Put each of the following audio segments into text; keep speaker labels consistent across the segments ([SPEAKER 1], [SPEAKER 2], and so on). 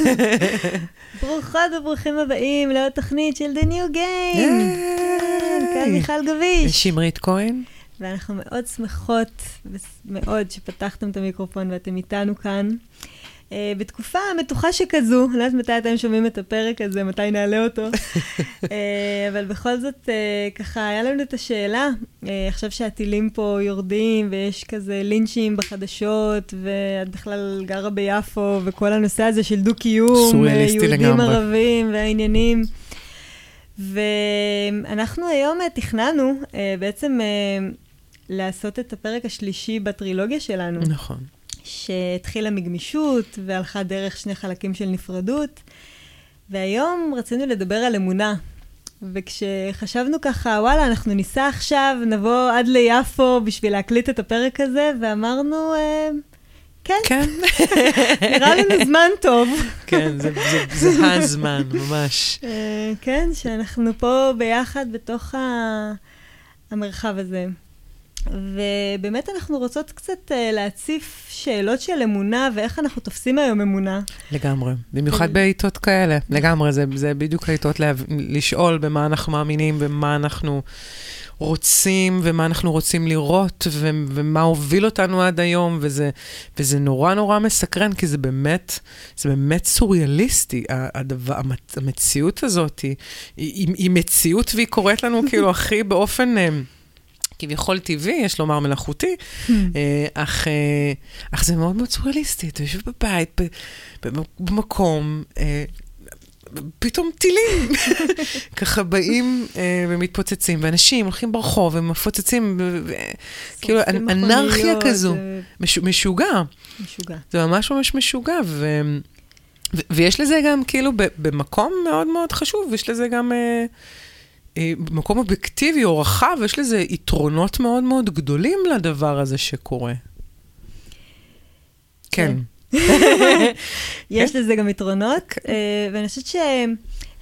[SPEAKER 1] ברוכות וברוכים הבאים לעוד תוכנית של The New Game. כאן מיכל גביש.
[SPEAKER 2] שמרית כהן.
[SPEAKER 1] ואנחנו מאוד שמחות מאוד שפתחתם את המיקרופון ואתם איתנו כאן. Uh, בתקופה מתוחה שכזו, אני לא יודעת מתי אתם שומעים את הפרק הזה, מתי נעלה אותו, uh, אבל בכל זאת, uh, ככה, היה לנו את השאלה, עכשיו שהטילים פה יורדים ויש כזה לינצ'ים בחדשות, ואת בכלל גרה ביפו, וכל הנושא הזה של דו-קיום, יהודים לגמרי. ערבים והעניינים. ואנחנו היום תכננו בעצם לעשות את הפרק השלישי בטרילוגיה שלנו.
[SPEAKER 2] נכון.
[SPEAKER 1] שהתחילה מגמישות והלכה דרך שני חלקים של נפרדות. והיום רצינו לדבר על אמונה. וכשחשבנו ככה, וואלה, אנחנו ניסע עכשיו, נבוא עד ליפו בשביל להקליט את הפרק הזה, ואמרנו, אה, כן.
[SPEAKER 2] כן.
[SPEAKER 1] נראה לנו זמן טוב.
[SPEAKER 2] כן, זה, זה, זה הזמן, ממש.
[SPEAKER 1] אה, כן, שאנחנו פה ביחד בתוך המרחב הזה. ובאמת אנחנו רוצות קצת uh, להציף שאלות של אמונה ואיך אנחנו תופסים היום אמונה.
[SPEAKER 2] לגמרי, במיוחד בעיתות כאלה, לגמרי, זה, זה בדיוק העיתות לה, לשאול במה אנחנו מאמינים ומה אנחנו רוצים ומה אנחנו רוצים לראות ו, ומה הוביל אותנו עד היום, וזה, וזה נורא נורא מסקרן, כי זה באמת, זה באמת סוריאליסטי, הדבר, המציאות הזאת היא, היא, היא מציאות והיא קורית לנו כאילו הכי באופן... כביכול טבעי, יש לומר מלאכותי, hmm. אה, אך, אה, אך זה מאוד מאוד סוריאליסטי. אתה יושב בבית, במקום, אה, פתאום טילים ככה באים ומתפוצצים, ואנשים הולכים ברחוב ומפוצצים, כאילו אנרכיה כזו, משוגע.
[SPEAKER 1] משוגע.
[SPEAKER 2] זה ממש ממש משוגע, ויש לזה גם, כאילו, במקום מאוד מאוד חשוב, יש לזה גם... אה, במקום אובייקטיבי או רחב, יש לזה יתרונות מאוד מאוד גדולים לדבר הזה שקורה. כן.
[SPEAKER 1] כן. יש לזה גם יתרונות, כן. אה, ואני חושבת ש...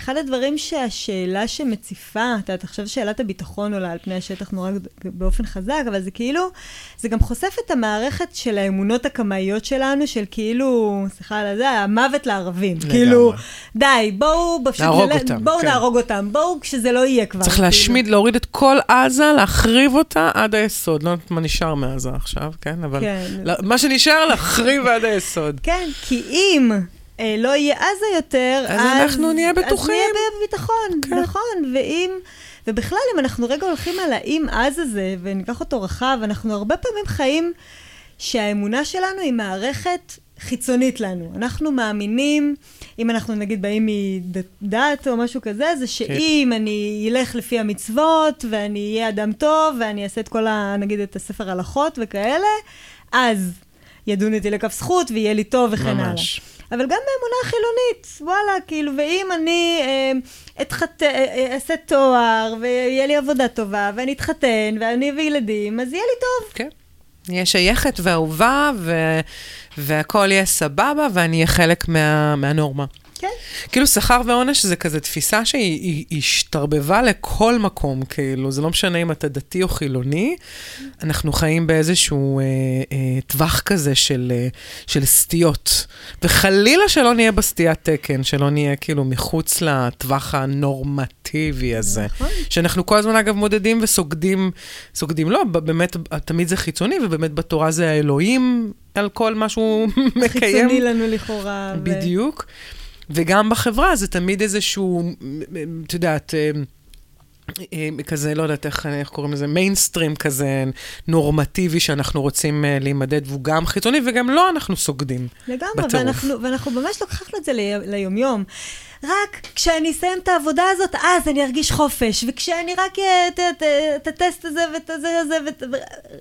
[SPEAKER 1] אחד הדברים שהשאלה שמציפה, אתה יודעת, עכשיו שאלת הביטחון עולה על פני השטח נורא באופן חזק, אבל זה כאילו, זה גם חושף את המערכת של האמונות הקמאיות שלנו, של כאילו, סליחה על זה, המוות לערבים. לגמרי. כאילו, די, בואו,
[SPEAKER 2] נהרוג נל... אותם.
[SPEAKER 1] בואו כן. נהרוג אותם, בואו כשזה לא יהיה כבר.
[SPEAKER 2] צריך כאילו. להשמיד, להוריד את כל עזה, להחריב אותה עד היסוד. לא יודעת מה נשאר מעזה עכשיו, כן? אבל כן. מה שנשאר, להחריב עד היסוד.
[SPEAKER 1] כן, כי אם... אה, לא יהיה עזה יותר,
[SPEAKER 2] אז, אז אנחנו נהיה בטוחים. אז
[SPEAKER 1] נהיה בביטחון, כן. נכון. ואם, ובכלל, אם אנחנו רגע הולכים על האם אז הזה, וניקח אותו רחב, אנחנו הרבה פעמים חיים שהאמונה שלנו היא מערכת חיצונית לנו. אנחנו מאמינים, אם אנחנו נגיד באים מדת או משהו כזה, זה שאם כן. אני אלך לפי המצוות, ואני אהיה אדם טוב, ואני אעשה את כל ה... נגיד את הספר הלכות וכאלה, אז ידון אותי לכף זכות ויהיה לי טוב וכן הלאה. אבל גם באמונה חילונית, וואלה, כאילו, ואם אני אה, אתחת... אה, אה, אעשה תואר, ויהיה לי עבודה טובה, ואני אתחתן, ואני אביא ילדים, אז יהיה לי טוב.
[SPEAKER 2] כן. נהיה שייכת ואהובה, ו... והכל יהיה סבבה, ואני אהיה חלק מה... מהנורמה.
[SPEAKER 1] כן.
[SPEAKER 2] כאילו שכר ועונש זה כזה תפיסה שהיא השתרבבה לכל מקום, כאילו, זה לא משנה אם אתה דתי או חילוני, אנחנו חיים באיזשהו אה, אה, טווח כזה של, אה, של סטיות. וחלילה שלא נהיה בסטיית תקן, שלא נהיה כאילו מחוץ לטווח הנורמטיבי הזה. נכון. שאנחנו כל הזמן, אגב, מודדים וסוגדים, סוגדים, לא, באמת, תמיד זה חיצוני, ובאמת בתורה זה האלוהים על כל מה שהוא מקיים.
[SPEAKER 1] חיצוני לנו לכאורה.
[SPEAKER 2] בדיוק. ו... וגם בחברה זה תמיד איזשהו, את יודעת, אה, אה, כזה, לא יודעת איך, איך קוראים לזה, מיינסטרים כזה נורמטיבי שאנחנו רוצים uh, להימדד, והוא גם חיצוני וגם לא אנחנו סוגדים.
[SPEAKER 1] לגמרי, ואנחנו, ואנחנו ממש לקחנו את זה ליומיום. רק כשאני אסיים את העבודה הזאת, אז אני ארגיש חופש, וכשאני רק את הטסט הזה ואת הזה הזה,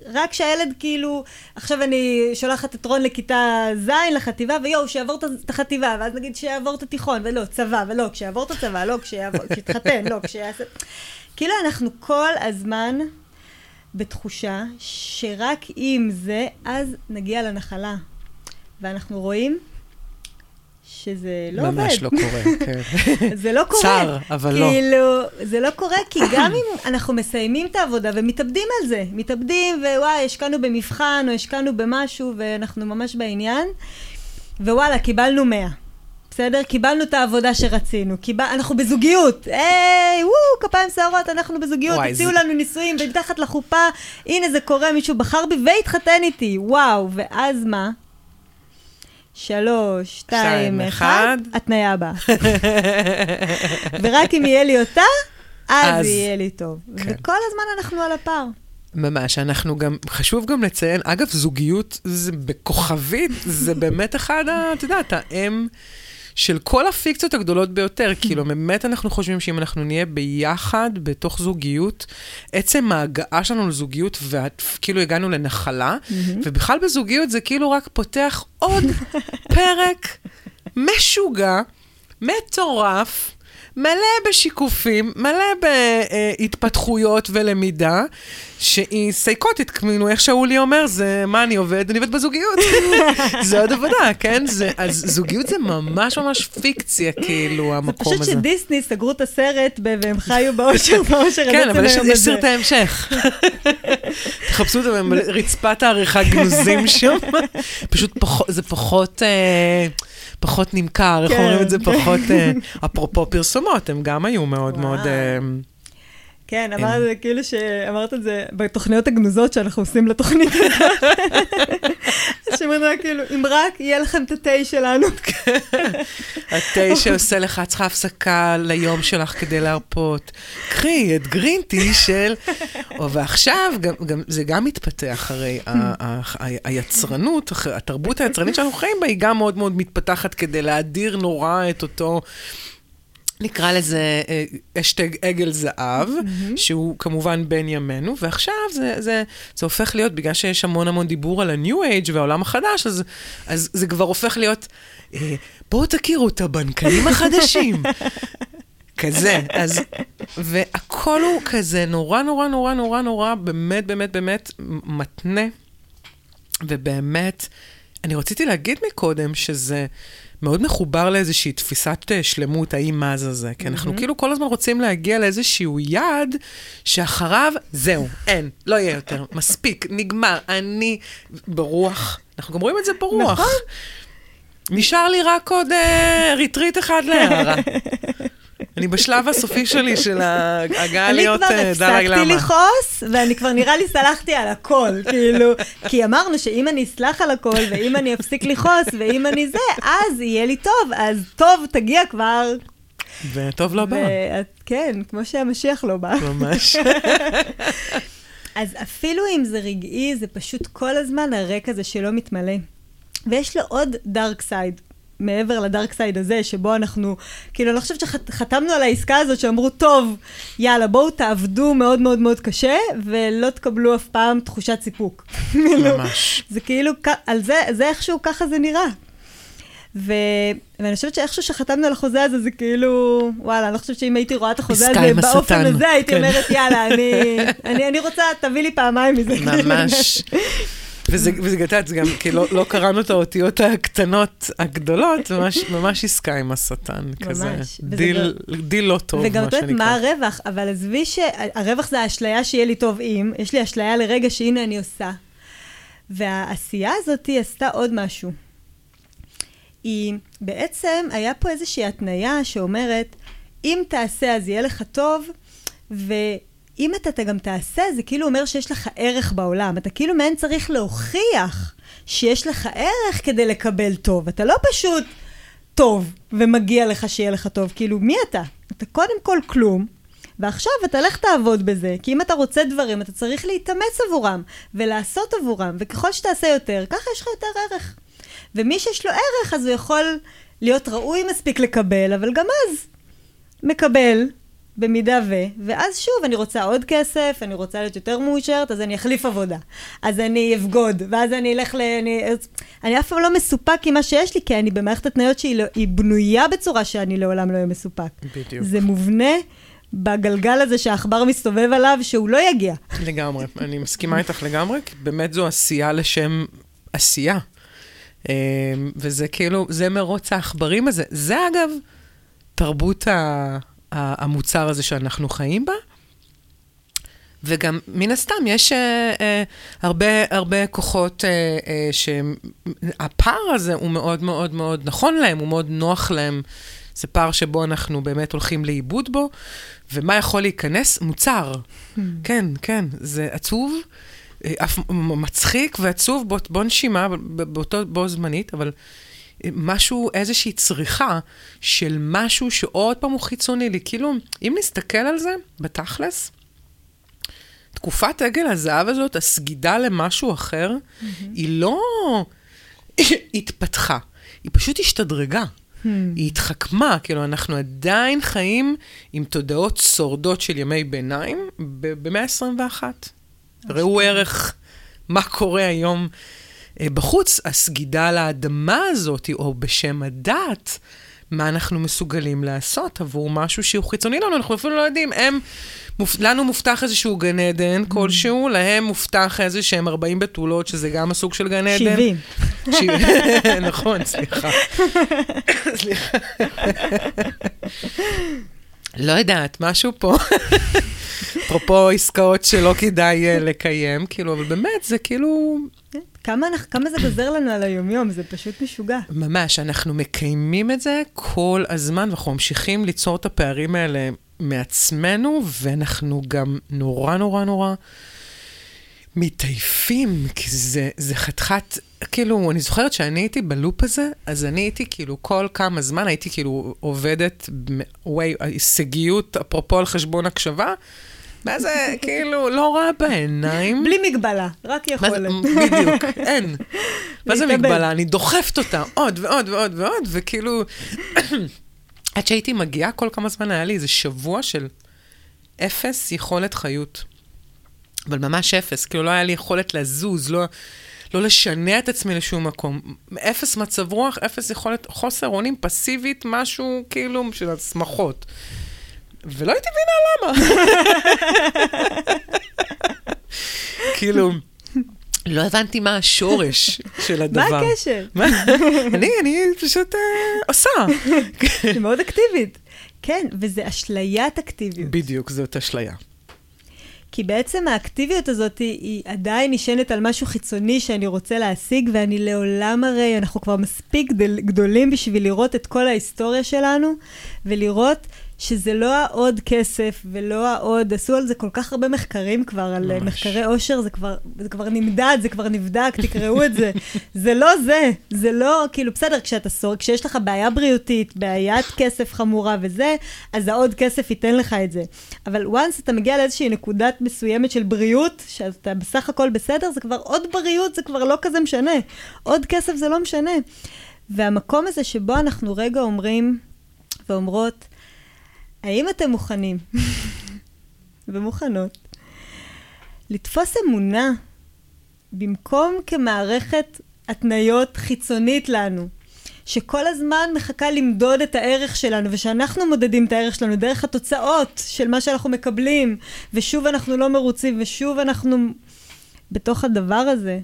[SPEAKER 1] רק כשהילד כאילו, עכשיו אני שולחת את רון לכיתה ז' לחטיבה, ויואו, שיעבור את החטיבה, ואז נגיד שיעבור את התיכון, ולא, צבא, ולא, כשיעבור את הצבא, לא, כשיתחתן, לא, כשיעשה... כאילו אנחנו כל הזמן בתחושה שרק אם זה, אז נגיע לנחלה. ואנחנו רואים שזה לא
[SPEAKER 2] ממש
[SPEAKER 1] עובד.
[SPEAKER 2] ממש לא קורה, כן.
[SPEAKER 1] זה לא קורה.
[SPEAKER 2] צר, אבל
[SPEAKER 1] כאילו, לא. כאילו, זה לא קורה, כי גם אם אנחנו מסיימים את העבודה ומתאבדים על זה, מתאבדים, ווואי, השקענו במבחן, או השקענו במשהו, ואנחנו ממש בעניין, ווואלה, קיבלנו 100. בסדר? קיבלנו את העבודה שרצינו, קיבל... אנחנו בזוגיות, היי, וואו, כפיים שערות, אנחנו בזוגיות,
[SPEAKER 2] וואי,
[SPEAKER 1] הציעו
[SPEAKER 2] זה-
[SPEAKER 1] לנו נישואים, ומתחת לחופה, הנה זה קורה, מישהו בחר בי והתחתן איתי, וואו, ואז מה? שלוש, שתיים, אחד. התניה הבאה. ורק אם יהיה לי אותה, אז
[SPEAKER 2] אז-
[SPEAKER 1] יהיה לי טוב.
[SPEAKER 2] כן.
[SPEAKER 1] וכל הזמן אנחנו על הפער.
[SPEAKER 2] ממש, אנחנו גם, חשוב גם לציין, אגב, זוגיות זה בכוכבית, זה באמת אחד, את יודעת, האם של כל הפיקציות הגדולות ביותר. כאילו, באמת אנחנו חושבים שאם אנחנו נהיה ביחד בתוך זוגיות, עצם ההגעה שלנו לזוגיות, וכאילו הגענו לנחלה, ובכלל בזוגיות זה כאילו רק פותח עוד פרק משוגע, מטורף. מלא בשיקופים, מלא בהתפתחויות ולמידה, שהיא סייקוטית, כאילו, איך שאולי אומר, זה מה אני עובד? אני עובד בזוגיות. זה עוד עבודה, כן? זה, אז זוגיות זה ממש ממש פיקציה, כאילו,
[SPEAKER 1] זה
[SPEAKER 2] המקום
[SPEAKER 1] פשוט
[SPEAKER 2] הזה.
[SPEAKER 1] שדיסני סגרו את הסרט והם חיו באושר, באושר
[SPEAKER 2] כן, אבל יש
[SPEAKER 1] היום
[SPEAKER 2] יש
[SPEAKER 1] הזה.
[SPEAKER 2] סרטי המשך. תחפשו אותם, הם רצפת העריכה גנוזים שם. פשוט פחות, זה פחות, אה, פחות נמכר, איך
[SPEAKER 1] כן,
[SPEAKER 2] אומרים את זה? פחות, אה, אפרופו פרסומות, הם גם היו מאוד מאוד...
[SPEAKER 1] כן, אמרת זה כאילו שאמרת את זה בתוכניות הגנוזות שאנחנו עושים לתוכנית הזאת. שאומרים לה כאילו, אם רק יהיה לכם את התה שלנו.
[SPEAKER 2] התה שעושה לך, את צריכה הפסקה ליום שלך כדי להרפות. קחי את גרינטי של... ועכשיו, גם, גם, זה גם מתפתח, הרי היצרנות, התרבות היצרנית שאנחנו חיים בה, היא גם מאוד מאוד מתפתחת כדי להדיר נורא את אותו... נקרא לזה אה, אשטג עגל זהב, שהוא כמובן בן ימינו, ועכשיו זה, זה, זה הופך להיות, בגלל שיש המון המון דיבור על ה-new age והעולם החדש, אז, אז זה כבר הופך להיות, אה, בואו תכירו את הבנקאים החדשים. כזה, אז, והכל הוא כזה נורא נורא נורא נורא נורא, באמת באמת באמת מתנה, ובאמת, אני רציתי להגיד מקודם שזה מאוד מחובר לאיזושהי תפיסת אה, שלמות, האם מה זה זה, כי אנחנו כאילו כל הזמן רוצים להגיע לאיזשהו יעד שאחריו, זהו, אין, לא יהיה יותר, מספיק, נגמר, אני ברוח, אנחנו גם רואים את זה ברוח.
[SPEAKER 1] נכון.
[SPEAKER 2] נשאר לי רק עוד אה, ריטריט אחד להארה. אני בשלב הסופי שלי של ההארה
[SPEAKER 1] אני
[SPEAKER 2] להיות
[SPEAKER 1] כבר
[SPEAKER 2] אה,
[SPEAKER 1] הפסקתי
[SPEAKER 2] למה.
[SPEAKER 1] לכעוס, ואני כבר נראה לי סלחתי על הכל, כאילו, כי אמרנו שאם אני אסלח על הכל, ואם אני אפסיק לכעוס, ואם אני זה, אז יהיה לי טוב, אז טוב תגיע כבר.
[SPEAKER 2] וטוב לא בא,
[SPEAKER 1] כן, כמו שהמשיח לא בא.
[SPEAKER 2] ממש.
[SPEAKER 1] אז אפילו אם זה רגעי, זה פשוט כל הזמן הריק הזה שלא מתמלא. ויש לו עוד dark side. מעבר ל dark side הזה, שבו אנחנו, כאילו, אני חושבת שחתמנו על העסקה הזאת שאמרו, טוב, יאללה, בואו תעבדו מאוד מאוד מאוד קשה, ולא תקבלו אף פעם תחושת סיפוק. כאילו,
[SPEAKER 2] ממש.
[SPEAKER 1] זה כאילו, על זה, זה איכשהו, ככה זה נראה. ו... ואני חושבת שאיכשהו שחתמנו על החוזה הזה, זה כאילו, וואלה, אני לא חושבת שאם הייתי רואה את החוזה הזה באופן הזה, הייתי
[SPEAKER 2] כן.
[SPEAKER 1] אומרת, יאללה, אני, אני, אני רוצה, תביא לי פעמיים מזה.
[SPEAKER 2] ממש. וזה, זה גם, כי לא, לא קראנו את האותיות הקטנות, הגדולות, ממש, ממש עסקה עם השטן, כזה.
[SPEAKER 1] ממש.
[SPEAKER 2] דיל, דיל לא טוב,
[SPEAKER 1] וגם
[SPEAKER 2] מה
[SPEAKER 1] את יודעת
[SPEAKER 2] שנקרא.
[SPEAKER 1] מה הרווח, אבל עזבי שהרווח זה האשליה שיהיה לי טוב אם, יש לי אשליה לרגע שהנה אני עושה. והעשייה הזאת היא עשתה עוד משהו. היא בעצם, היה פה איזושהי התניה שאומרת, אם תעשה אז יהיה לך טוב, ואם אתה, אתה גם תעשה, זה כאילו אומר שיש לך ערך בעולם. אתה כאילו מעין צריך להוכיח שיש לך ערך כדי לקבל טוב. אתה לא פשוט טוב ומגיע לך שיהיה לך טוב. כאילו, מי אתה? אתה קודם כל כלום, ועכשיו אתה לך תעבוד בזה, כי אם אתה רוצה דברים, אתה צריך להתאמץ עבורם ולעשות עבורם, וככל שתעשה יותר, ככה יש לך יותר ערך. ומי שיש לו ערך, אז הוא יכול להיות ראוי מספיק לקבל, אבל גם אז מקבל, במידה ו... ואז שוב, אני רוצה עוד כסף, אני רוצה להיות יותר מאושרת, אז אני אחליף עבודה. אז אני אבגוד, ואז אני אלך ל... אני, אני אף פעם לא מסופק עם מה שיש לי, כי אני במערכת התניות שהיא לא, בנויה בצורה שאני לעולם לא אהיה מסופק.
[SPEAKER 2] בדיוק.
[SPEAKER 1] זה מובנה בגלגל הזה שהעכבר מסתובב עליו, שהוא לא יגיע.
[SPEAKER 2] לגמרי, אני מסכימה איתך לגמרי, כי באמת זו עשייה לשם עשייה. אמ, וזה כאילו, זה מרוץ העכברים הזה. זה אגב תרבות ה- המוצר הזה שאנחנו חיים בה. וגם, מן הסתם, יש אה, אה, הרבה, הרבה כוחות אה, אה, שהפער הזה הוא מאוד מאוד מאוד נכון להם, הוא מאוד נוח להם. זה פער שבו אנחנו באמת הולכים לאיבוד בו, ומה יכול להיכנס? מוצר. Hmm. כן, כן, זה עצוב, אה, אף מצחיק ועצוב בו, בו נשימה, באותו בו זמנית, אבל משהו, איזושהי צריכה של משהו שעוד פעם הוא חיצוני לי. כאילו, אם נסתכל על זה, בתכלס, תקופת עגל הזהב הזאת, הסגידה למשהו אחר, mm-hmm. היא לא התפתחה, היא פשוט השתדרגה. Hmm. היא התחכמה, כאילו, אנחנו עדיין חיים עם תודעות שורדות של ימי ביניים במאה ה-21. ראו ערך מה קורה היום בחוץ, הסגידה לאדמה הזאת, או בשם הדת, מה אנחנו מסוגלים לעשות עבור משהו שהוא חיצוני לנו, אנחנו אפילו לא יודעים. הם, מופ, לנו מובטח איזשהו גן עדן mm. כלשהו, להם מובטח איזה שהם 40 בתולות, שזה גם הסוג של גן עדן.
[SPEAKER 1] 70.
[SPEAKER 2] נכון, סליחה. סליחה. לא יודעת, משהו פה. אפרופו עסקאות שלא כדאי אה, לקיים, כאילו, אבל באמת, זה כאילו...
[SPEAKER 1] כמה, כמה זה גוזר לנו על היומיום, זה פשוט משוגע.
[SPEAKER 2] ממש, אנחנו מקיימים את זה כל הזמן, ואנחנו ממשיכים ליצור את הפערים האלה מעצמנו, ואנחנו גם נורא נורא נורא מתעייפים, כי זה, זה חתיכת, כאילו, אני זוכרת שאני הייתי בלופ הזה, אז אני הייתי כאילו כל כמה זמן, הייתי כאילו עובדת, וואי, הישגיות, אפרופו על חשבון הקשבה, מה זה, כאילו, לא רע בעיניים.
[SPEAKER 1] בלי מגבלה, רק יכולת.
[SPEAKER 2] בדיוק, אין. מה זה מגבלה? אני דוחפת אותה עוד ועוד ועוד ועוד, וכאילו, עד שהייתי מגיעה כל כמה זמן, היה לי איזה שבוע של אפס יכולת חיות. אבל ממש אפס, כאילו לא היה לי יכולת לזוז, לא, לא לשנע את עצמי לשום מקום. אפס מצב רוח, אפס יכולת, חוסר אונים פסיבית, משהו כאילו של השמחות. ולא הייתי מבינה למה. כאילו, לא הבנתי מה השורש של הדבר.
[SPEAKER 1] מה הקשר?
[SPEAKER 2] אני, אני פשוט uh, עושה.
[SPEAKER 1] מאוד אקטיבית. כן, וזה אשליית אקטיביות.
[SPEAKER 2] בדיוק, זאת אשליה.
[SPEAKER 1] כי בעצם האקטיביות הזאת היא, היא עדיין נשענת על משהו חיצוני שאני רוצה להשיג, ואני לעולם הרי, אנחנו כבר מספיק גדול, גדולים בשביל לראות את כל ההיסטוריה שלנו, ולראות שזה לא העוד כסף ולא העוד, עשו על זה כל כך הרבה מחקרים כבר, על ממש. מחקרי עושר, זה כבר, זה כבר נמדד, זה כבר נבדק, תקראו את זה. זה לא זה, זה לא, כאילו, בסדר, כשאתה סור, כשיש לך בעיה בריאותית, בעיית כסף חמורה וזה, אז העוד כסף ייתן לך את זה. אבל once אתה מגיע לאיזושהי נקודת מסוימת של בריאות, שאתה בסך הכל בסדר, זה כבר עוד בריאות, זה כבר לא כזה משנה. עוד כסף זה לא משנה. והמקום הזה שבו אנחנו רגע אומרים ואומרות, האם אתם מוכנים ומוכנות לתפוס אמונה במקום כמערכת התניות חיצונית לנו, שכל הזמן מחכה למדוד את הערך שלנו, ושאנחנו מודדים את הערך שלנו דרך התוצאות של מה שאנחנו מקבלים, ושוב אנחנו לא מרוצים, ושוב אנחנו בתוך הדבר הזה.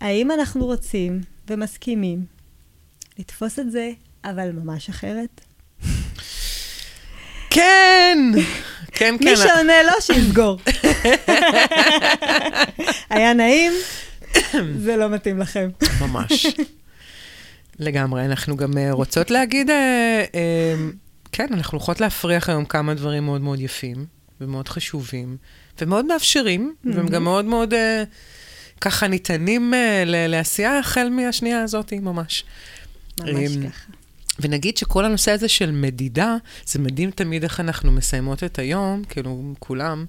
[SPEAKER 1] האם אנחנו רוצים ומסכימים לתפוס את זה, אבל ממש אחרת?
[SPEAKER 2] כן! כן, כן.
[SPEAKER 1] מי שעונה לא, שיסגור. היה נעים, זה לא מתאים לכם.
[SPEAKER 2] ממש. לגמרי. אנחנו גם אה, רוצות להגיד, אה, אה, כן, אנחנו הולכות להפריח היום כמה דברים מאוד מאוד יפים, ומאוד חשובים, ומאוד מאפשרים, והם גם מאוד מאוד ככה ניתנים לעשייה החל מהשנייה הזאת, ממש.
[SPEAKER 1] ממש ככה.
[SPEAKER 2] ונגיד שכל הנושא הזה של מדידה, זה מדהים תמיד איך אנחנו מסיימות את היום, כאילו, כולם,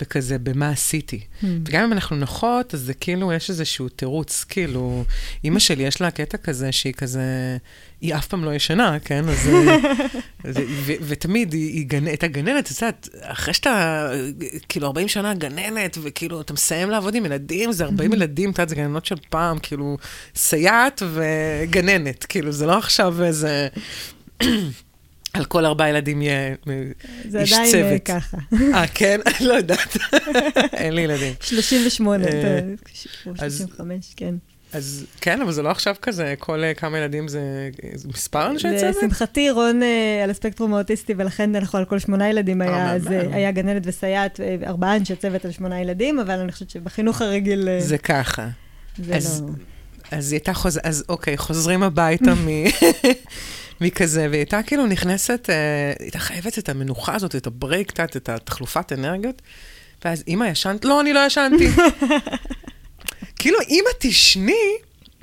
[SPEAKER 2] וכזה, במה עשיתי. Mm. וגם אם אנחנו נוחות, אז זה כאילו, יש איזשהו תירוץ, כאילו, אימא שלי, יש לה קטע כזה שהיא כזה, היא אף פעם לא ישנה, כן? אז... ו- ו- ותמיד היא, היא גנ... הייתה גננת, את יודעת, אחרי שאתה, כאילו, 40 שנה גננת, וכאילו, אתה מסיים לעבוד עם ילדים, זה 40 ילדים, את יודעת, זה גננות של פעם, כאילו, סייעת וגננת, כאילו, זה לא עכשיו איזה... על כל ארבעה ילדים יהיה איש צוות.
[SPEAKER 1] זה עדיין אה, ככה.
[SPEAKER 2] אה, כן? לא יודעת. אין לי ילדים.
[SPEAKER 1] 38, 35, כן.
[SPEAKER 2] אז כן, אבל זה לא עכשיו כזה, כל כמה ילדים זה, זה מספר אנשי צוות?
[SPEAKER 1] לשמחתי, רון על הספקטרום האוטיסטי, ולכן אנחנו על כל שמונה ילדים היה, אז היה גננת וסייעת, ארבעה אנשי צוות על שמונה ילדים, אבל אני חושבת שבחינוך הרגיל...
[SPEAKER 2] זה ככה. זה אז, לא... אז היא הייתה חוזרת, אז אוקיי, חוזרים הביתה מ... מכזה, והיא הייתה כאילו נכנסת, אה, היא הייתה חייבת את המנוחה הזאת, את הברייק קצת, את התחלופת אנרגיות, ואז אמא ישנת? לא, אני לא ישנתי. כאילו, אמא תשני,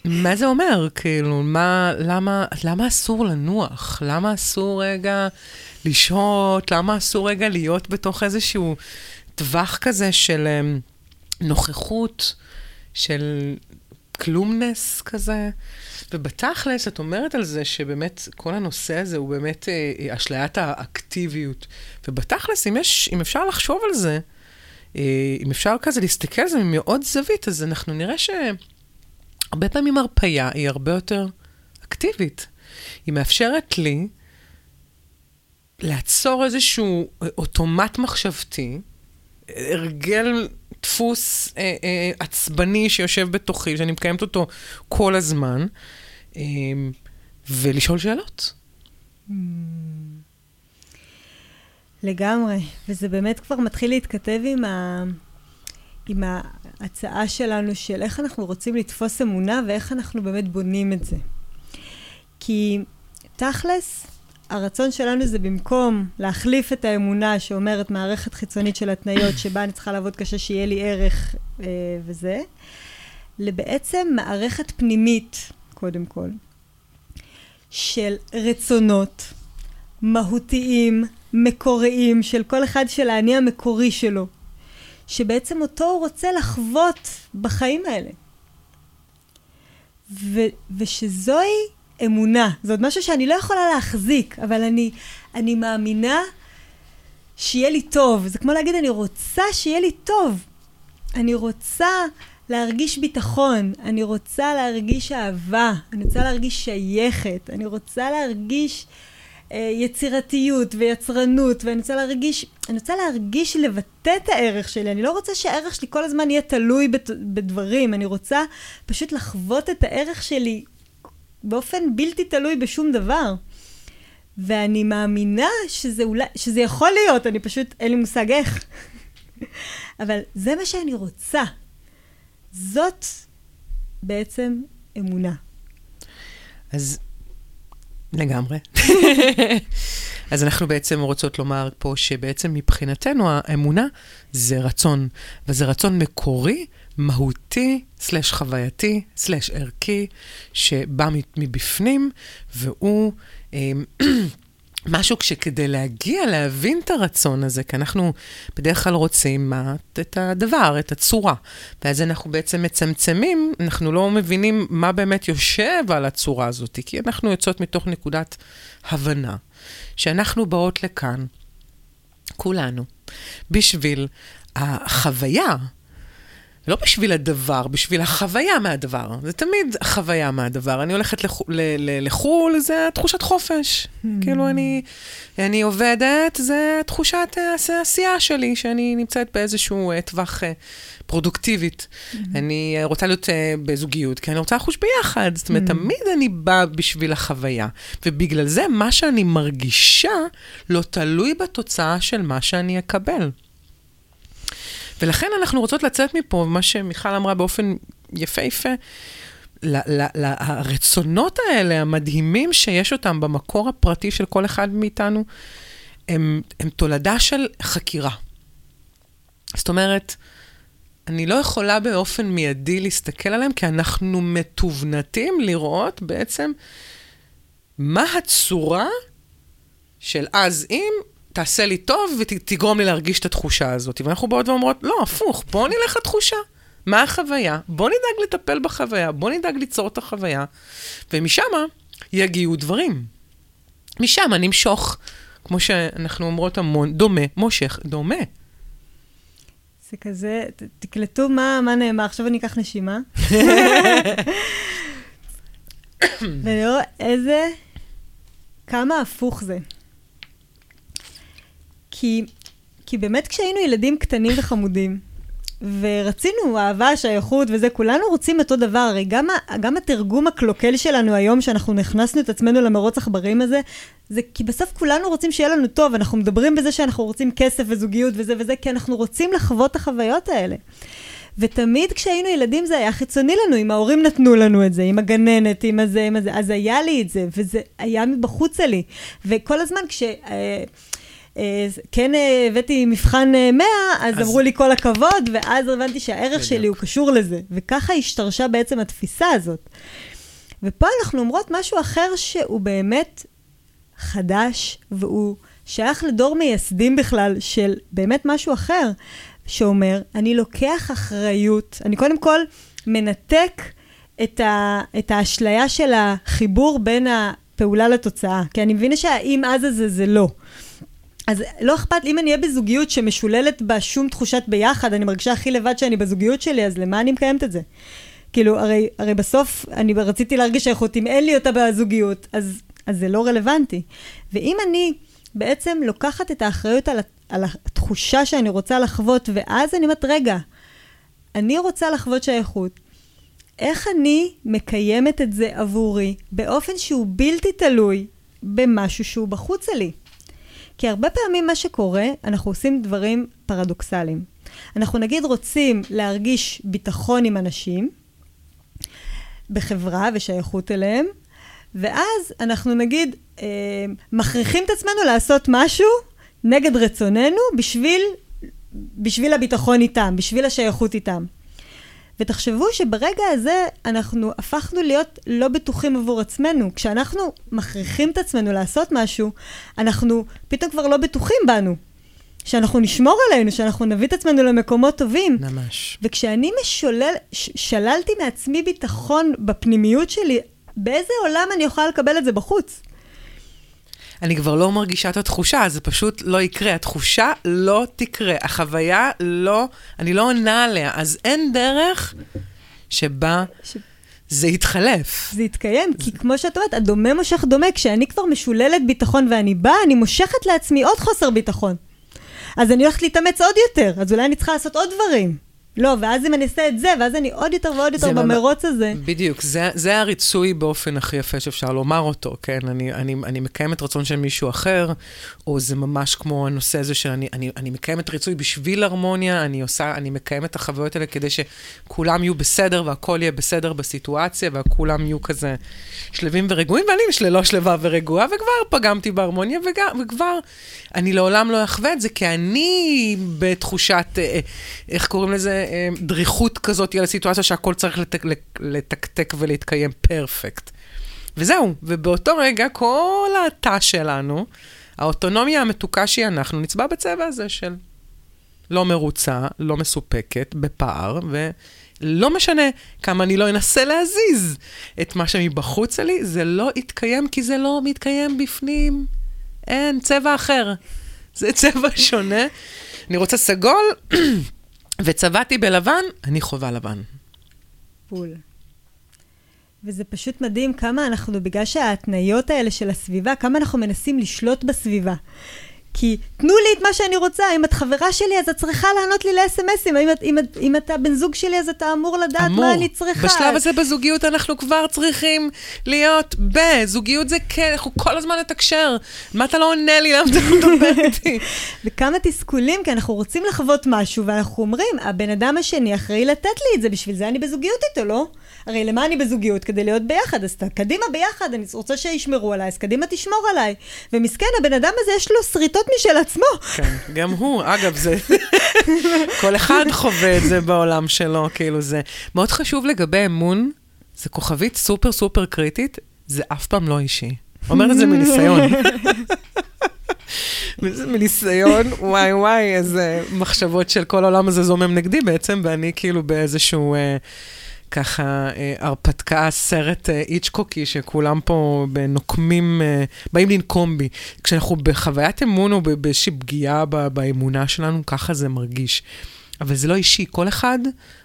[SPEAKER 2] מה זה אומר? כאילו, מה, למה, למה אסור לנוח? למה אסור רגע לשהות? למה אסור רגע להיות בתוך איזשהו טווח כזה של um, נוכחות, של כלומנס כזה? ובתכלס, את אומרת על זה שבאמת כל הנושא הזה הוא באמת אה, אה, אשליית האקטיביות. ובתכלס, אם, יש, אם אפשר לחשוב על זה, אה, אם אפשר כזה להסתכל על זה מעוד זווית, אז אנחנו נראה שהרבה פעמים הרפייה היא הרבה יותר אקטיבית. היא מאפשרת לי לעצור איזשהו אוטומט מחשבתי, הרגל, דפוס אה, אה, עצבני שיושב בתוכי, שאני מקיימת אותו כל הזמן, ולשאול שאלות.
[SPEAKER 1] לגמרי, וזה באמת כבר מתחיל להתכתב עם, ה... עם ההצעה שלנו של איך אנחנו רוצים לתפוס אמונה ואיך אנחנו באמת בונים את זה. כי תכלס, הרצון שלנו זה במקום להחליף את האמונה שאומרת מערכת חיצונית של התניות שבה אני צריכה לעבוד קשה שיהיה לי ערך אה, וזה, לבעצם מערכת פנימית קודם כל, של רצונות מהותיים, מקוריים, של כל אחד של האני המקורי שלו, שבעצם אותו הוא רוצה לחוות בחיים האלה. ו- ושזוהי אמונה. זה עוד משהו שאני לא יכולה להחזיק, אבל אני, אני מאמינה שיהיה לי טוב. זה כמו להגיד, אני רוצה שיהיה לי טוב. אני רוצה להרגיש ביטחון, אני רוצה להרגיש אהבה, אני רוצה להרגיש שייכת, אני רוצה להרגיש אה, יצירתיות ויצרנות, ואני רוצה להרגיש, אני רוצה להרגיש לבטא את הערך שלי, אני לא רוצה שהערך שלי כל הזמן יהיה תלוי בת, בדברים, אני רוצה פשוט לחוות את הערך שלי באופן בלתי תלוי בשום דבר. ואני מאמינה שזה, אולי, שזה יכול להיות, אני פשוט, אין לי מושג איך. אבל זה מה שאני רוצה. זאת בעצם אמונה.
[SPEAKER 2] אז לגמרי. אז אנחנו בעצם רוצות לומר פה שבעצם מבחינתנו האמונה זה רצון, וזה רצון מקורי, מהותי, סלש חווייתי, סלש ערכי, שבא מבפנים, והוא... משהו שכדי להגיע, להבין את הרצון הזה, כי אנחנו בדרך כלל רוצים מה, את הדבר, את הצורה. ואז אנחנו בעצם מצמצמים, אנחנו לא מבינים מה באמת יושב על הצורה הזאת, כי אנחנו יוצאות מתוך נקודת הבנה, שאנחנו באות לכאן, כולנו, בשביל החוויה לא בשביל הדבר, בשביל החוויה מהדבר. זה תמיד חוויה מהדבר. אני הולכת לח... לחו"ל, זה תחושת חופש. Mm. כאילו, אני, אני עובדת, זה תחושת העשייה שלי, שאני נמצאת באיזשהו אה, טווח אה, פרודוקטיבית. Mm-hmm. אני רוצה להיות בזוגיות, כי אני רוצה לחוש ביחד. זאת אומרת, mm-hmm. תמיד אני באה בשביל החוויה. ובגלל זה, מה שאני מרגישה לא תלוי בתוצאה של מה שאני אקבל. ולכן אנחנו רוצות לצאת מפה, מה שמיכל אמרה באופן יפהפה, לרצונות האלה, המדהימים שיש אותם במקור הפרטי של כל אחד מאיתנו, הם, הם תולדה של חקירה. זאת אומרת, אני לא יכולה באופן מיידי להסתכל עליהם, כי אנחנו מתוונתים לראות בעצם מה הצורה של אז אם תעשה לי טוב ותגרום לי להרגיש את התחושה הזאת. ואנחנו באות ואומרות, לא, הפוך, בוא נלך לתחושה. מה החוויה? בוא נדאג לטפל בחוויה, בוא נדאג ליצור את החוויה, ומשם יגיעו דברים. משם נמשוך, כמו שאנחנו אומרות המון, דומה, מושך, דומה.
[SPEAKER 1] זה כזה, ת, תקלטו מה, מה נאמר, עכשיו אני אקח נשימה. ונראה איזה, כמה הפוך זה. כי, כי באמת כשהיינו ילדים קטנים וחמודים, ורצינו אהבה, שייכות וזה, כולנו רוצים אותו דבר. הרי גם, גם התרגום הקלוקל שלנו היום, שאנחנו נכנסנו את עצמנו למרוץ עכברים הזה, זה כי בסוף כולנו רוצים שיהיה לנו טוב, אנחנו מדברים בזה שאנחנו רוצים כסף וזוגיות וזה וזה, כי אנחנו רוצים לחוות את החוויות האלה. ותמיד כשהיינו ילדים זה היה חיצוני לנו, אם ההורים נתנו לנו את זה, עם הגננת, עם הזה, עם הזה, אז היה לי את זה, וזה היה מבחוץ לי. וכל הזמן כש... אה, כן אה, הבאתי מבחן 100, אז, אז אמרו לי כל הכבוד, ואז הבנתי שהערך שלי הוא קשור לזה. וככה השתרשה בעצם התפיסה הזאת. ופה אנחנו אומרות משהו אחר שהוא באמת חדש, והוא שייך לדור מייסדים בכלל, של באמת משהו אחר. שאומר, אני לוקח אחריות, אני קודם כל מנתק את, ה, את האשליה של החיבור בין הפעולה לתוצאה, כי אני מבינה שהאם אז הזה זה לא. אז לא אכפת אם אני אהיה בזוגיות שמשוללת בה שום תחושת ביחד, אני מרגישה הכי לבד שאני בזוגיות שלי, אז למה אני מקיימת את זה? כאילו, הרי, הרי בסוף אני רציתי להרגיש איכות, אם אין לי אותה בזוגיות, אז, אז זה לא רלוונטי. ואם אני בעצם לוקחת את האחריות על, על התחושה שאני רוצה לחוות, ואז אני אומרת, רגע, אני רוצה לחוות שייכות. איך אני מקיימת את זה עבורי באופן שהוא בלתי תלוי במשהו שהוא בחוץ לי? כי הרבה פעמים מה שקורה, אנחנו עושים דברים פרדוקסליים. אנחנו נגיד רוצים להרגיש ביטחון עם אנשים, בחברה ושייכות אליהם, ואז אנחנו נגיד אה, מכריחים את עצמנו לעשות משהו נגד רצוננו בשביל, בשביל הביטחון איתם, בשביל השייכות איתם. ותחשבו שברגע הזה אנחנו הפכנו להיות לא בטוחים עבור עצמנו. כשאנחנו מכריחים את עצמנו לעשות משהו, אנחנו פתאום כבר לא בטוחים בנו. שאנחנו נשמור עלינו, שאנחנו נביא את עצמנו למקומות טובים.
[SPEAKER 2] ממש.
[SPEAKER 1] וכשאני משולל, ש- שללתי מעצמי ביטחון בפנימיות שלי, באיזה עולם אני יכולה לקבל את זה בחוץ?
[SPEAKER 2] אני כבר לא מרגישה את התחושה, זה פשוט לא יקרה. התחושה לא תקרה, החוויה לא, אני לא עונה עליה, אז אין דרך שבה... ש... זה יתחלף.
[SPEAKER 1] זה יתקיים. כי כמו שאת אומרת, הדומה מושך דומה. כשאני כבר משוללת ביטחון ואני באה, אני מושכת לעצמי עוד חוסר ביטחון. אז אני הולכת להתאמץ עוד יותר, אז אולי אני צריכה לעשות עוד דברים. לא, ואז אם אני אעשה את זה, ואז אני עוד יותר ועוד יותר במרוץ הזה.
[SPEAKER 2] בדיוק, זה, זה הריצוי באופן הכי יפה שאפשר לומר אותו, כן? אני, אני, אני מקיימת רצון של מישהו אחר, או זה ממש כמו הנושא הזה שאני אני, אני מקיימת ריצוי בשביל הרמוניה, אני עושה, אני מקיימת את החוויות האלה כדי שכולם יהיו בסדר והכל יהיה בסדר בסיטואציה, וכולם יהיו כזה שלווים ורגועים, ואני שללא שלווה ורגועה, וכבר פגמתי בהרמוניה, וגם, וכבר אני לעולם לא אחווה את זה, כי אני בתחושת, אה, איך קוראים לזה? אה, דריכות כזאת על הסיטואציה שהכל צריך לתק, לתקתק ולהתקיים פרפקט. וזהו, ובאותו רגע כל התא שלנו, האוטונומיה המתוקה שהיא אנחנו, נצבע בצבע הזה של לא מרוצה, לא מסופקת, בפער, ולא משנה כמה אני לא אנסה להזיז את מה שמבחוץ לי, זה לא יתקיים כי זה לא מתקיים בפנים. אין, צבע אחר. זה צבע שונה. אני רוצה סגול, וצבעתי בלבן, אני חובה לבן.
[SPEAKER 1] בול. וזה פשוט מדהים כמה אנחנו, בגלל שההתניות האלה של הסביבה, כמה אנחנו מנסים לשלוט בסביבה. כי תנו לי את מה שאני רוצה, אם את חברה שלי אז את צריכה לענות לי לאס.אם.אסים, אם, אם, אם אתה בן זוג שלי אז אתה אמור לדעת אמור. מה אני צריכה.
[SPEAKER 2] בשלב הזה בזוגיות אנחנו כבר צריכים להיות בזוגיות זה כן, אנחנו כל הזמן נתקשר. מה אתה לא עונה לי, למה אתה לא מדבר איתי?
[SPEAKER 1] וכמה תסכולים, כי אנחנו רוצים לחוות משהו, ואנחנו אומרים, הבן אדם השני אחראי לתת לי את זה, בשביל זה אני בזוגיות איתו, לא? הרי למה אני בזוגיות? כדי להיות ביחד, אז קדימה ביחד, אני רוצה שישמרו עליי, אז קדימה תשמור עליי. ומסכן, הבן אדם הזה יש לו שריטות משל עצמו.
[SPEAKER 2] כן, גם הוא, אגב, זה... כל אחד חווה את זה בעולם שלו, כאילו זה... מאוד חשוב לגבי אמון, זה כוכבית סופר סופר קריטית, זה אף פעם לא אישי. אומרת את זה מניסיון. מניסיון, וואי וואי, איזה מחשבות של כל העולם הזה זומם נגדי בעצם, ואני כאילו באיזשהו... אה, ככה אה, הרפתקה, סרט אה, איצ'קוקי, שכולם פה נוקמים, אה, באים לנקום בי. כשאנחנו בחוויית אמון או באיזושהי פגיעה באמונה שלנו, ככה זה מרגיש. אבל זה לא אישי, כל אחד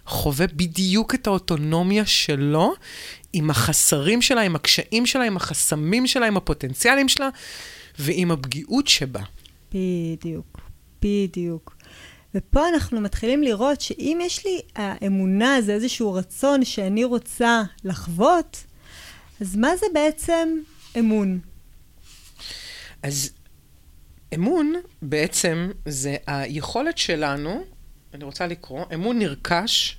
[SPEAKER 2] חווה בדיוק את האוטונומיה שלו, עם החסרים שלה, עם הקשיים שלה, עם החסמים שלה, עם הפוטנציאלים שלה, ועם הפגיעות שבה.
[SPEAKER 1] בדיוק, בדיוק. ופה אנחנו מתחילים לראות שאם יש לי, האמונה זה איזשהו רצון שאני רוצה לחוות, אז מה זה בעצם אמון?
[SPEAKER 2] אז אמון בעצם זה היכולת שלנו, אני רוצה לקרוא, אמון נרכש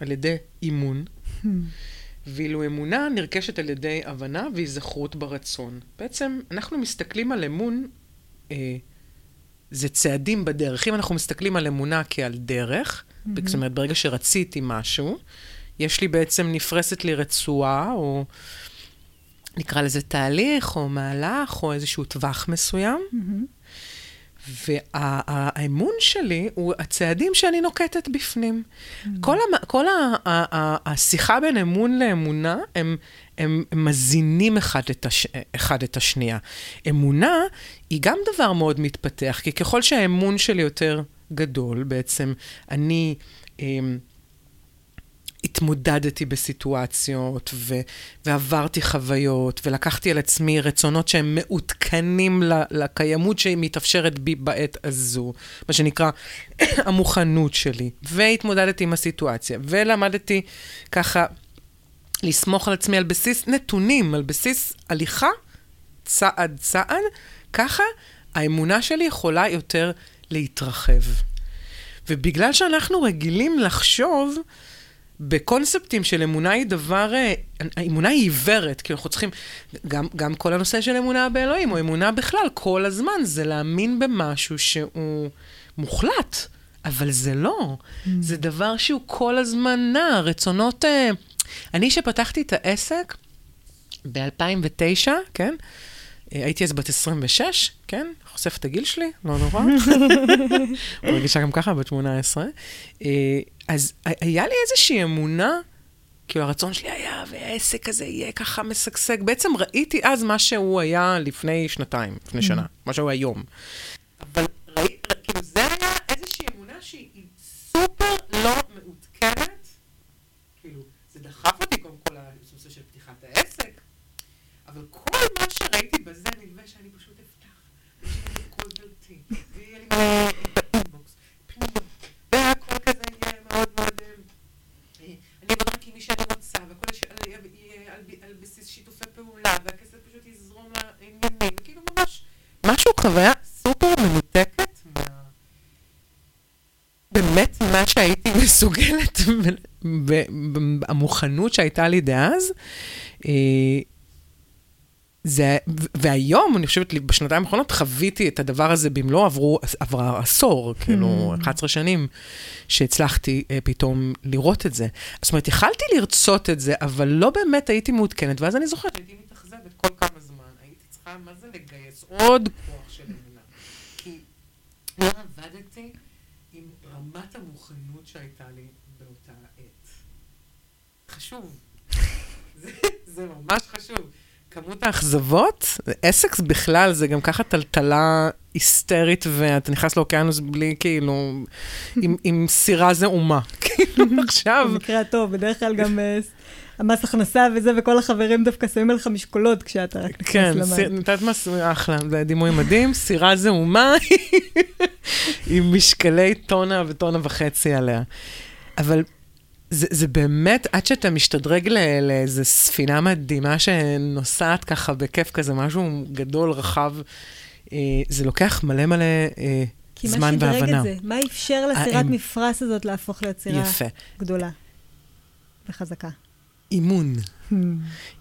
[SPEAKER 2] על ידי אימון, ואילו אמונה נרכשת על ידי הבנה והיזכרות ברצון. בעצם אנחנו מסתכלים על אמון, אה, זה צעדים בדרך. אם אנחנו מסתכלים על אמונה כעל דרך, mm-hmm. זאת אומרת, ברגע שרציתי משהו, יש לי בעצם, נפרסת לי רצועה, או נקרא לזה תהליך, או מהלך, או איזשהו טווח מסוים. Mm-hmm. והאמון שלי הוא הצעדים שאני נוקטת בפנים. Mm. כל, המ, כל ה, ה, ה, השיחה בין אמון לאמונה, הם, הם, מזינים אחד את, הש, אחד את השנייה. אמונה היא גם דבר מאוד מתפתח, כי ככל שהאמון שלי יותר גדול, בעצם אני... אמ, התמודדתי בסיטואציות, ו- ועברתי חוויות, ולקחתי על עצמי רצונות שהם מעודכנים לקיימות שמתאפשרת בי בעת הזו, מה שנקרא המוכנות שלי. והתמודדתי עם הסיטואציה, ולמדתי ככה לסמוך על עצמי על בסיס נתונים, על בסיס הליכה, צעד צעד, ככה האמונה שלי יכולה יותר להתרחב. ובגלל שאנחנו רגילים לחשוב, בקונספטים של אמונה היא דבר, אה, אמונה היא עיוורת, כי אנחנו צריכים, גם, גם כל הנושא של אמונה באלוהים, או אמונה בכלל, כל הזמן, זה להאמין במשהו שהוא מוחלט, אבל זה לא. Mm. זה דבר שהוא כל הזמן נע, רצונות... אה, אני, שפתחתי את העסק ב-2009, כן? אה, הייתי אז בת 26, כן? חושף את הגיל שלי, לא נורא. מרגישה גם ככה, בת 18. אז היה לי איזושהי אמונה, כאילו הרצון שלי היה, והעסק הזה יהיה ככה משגשג. בעצם ראיתי אז מה שהוא היה לפני שנתיים, לפני שנה, mm. מה שהוא היום. אבל ראיתי, כאילו זה היה איזושהי אמונה שהיא סופר לא מעודכנת. כאילו, זה דחף אותי קודם כל לנושא של פתיחת העסק, אבל כל מה שראיתי בזה נלווה שאני פשוט אפתח, ושיהיה לי כל דלתי, ויהיה לי... חוויה סופר מנותקת מה... באמת מה שהייתי מסוגלת, המוכנות שהייתה לי דאז. אה, זה, והיום, אני חושבת, בשנתיים האחרונות חוויתי את הדבר הזה במלוא, עברו, עברה עשור, כאילו, 11 hmm. שנים, שהצלחתי אה, פתאום לראות את זה. זאת אומרת, יכלתי לרצות את זה, אבל לא באמת הייתי מעודכנת, ואז אני זוכרת, הייתי מתאכזבת כל כמה זמן, הייתי צריכה, מה זה לגייס עוד לא עבדתי רמת המוכנות שהייתה לי באותה עת. חשוב. זה, זה ממש חשוב. כמות האכזבות, עסק בכלל זה גם ככה טלטלה היסטרית, ואתה נכנס לאוקיינוס בלי כאילו, עם, עם סירה זעומה. כאילו עכשיו...
[SPEAKER 1] במקרה הטוב, בדרך כלל גם אה, המס הכנסה וזה, וכל החברים דווקא שמים עליך משקולות כשאתה רק נכנס
[SPEAKER 2] כן, למים. כן, נתת מס, אחלה, זה דימוי מדהים, סירה זעומה עם משקלי טונה וטונה וחצי עליה. אבל זה, זה באמת, עד שאתה משתדרג לאיזו ספינה מדהימה שנוסעת ככה בכיף כזה, משהו גדול, רחב, אה, זה לוקח מלא מלא אה, זמן והבנה. כי מה שדרג
[SPEAKER 1] את זה? מה אפשר לסירת מפרש הזאת להפוך להיות סירה גדולה וחזקה?
[SPEAKER 2] אימון. Hmm.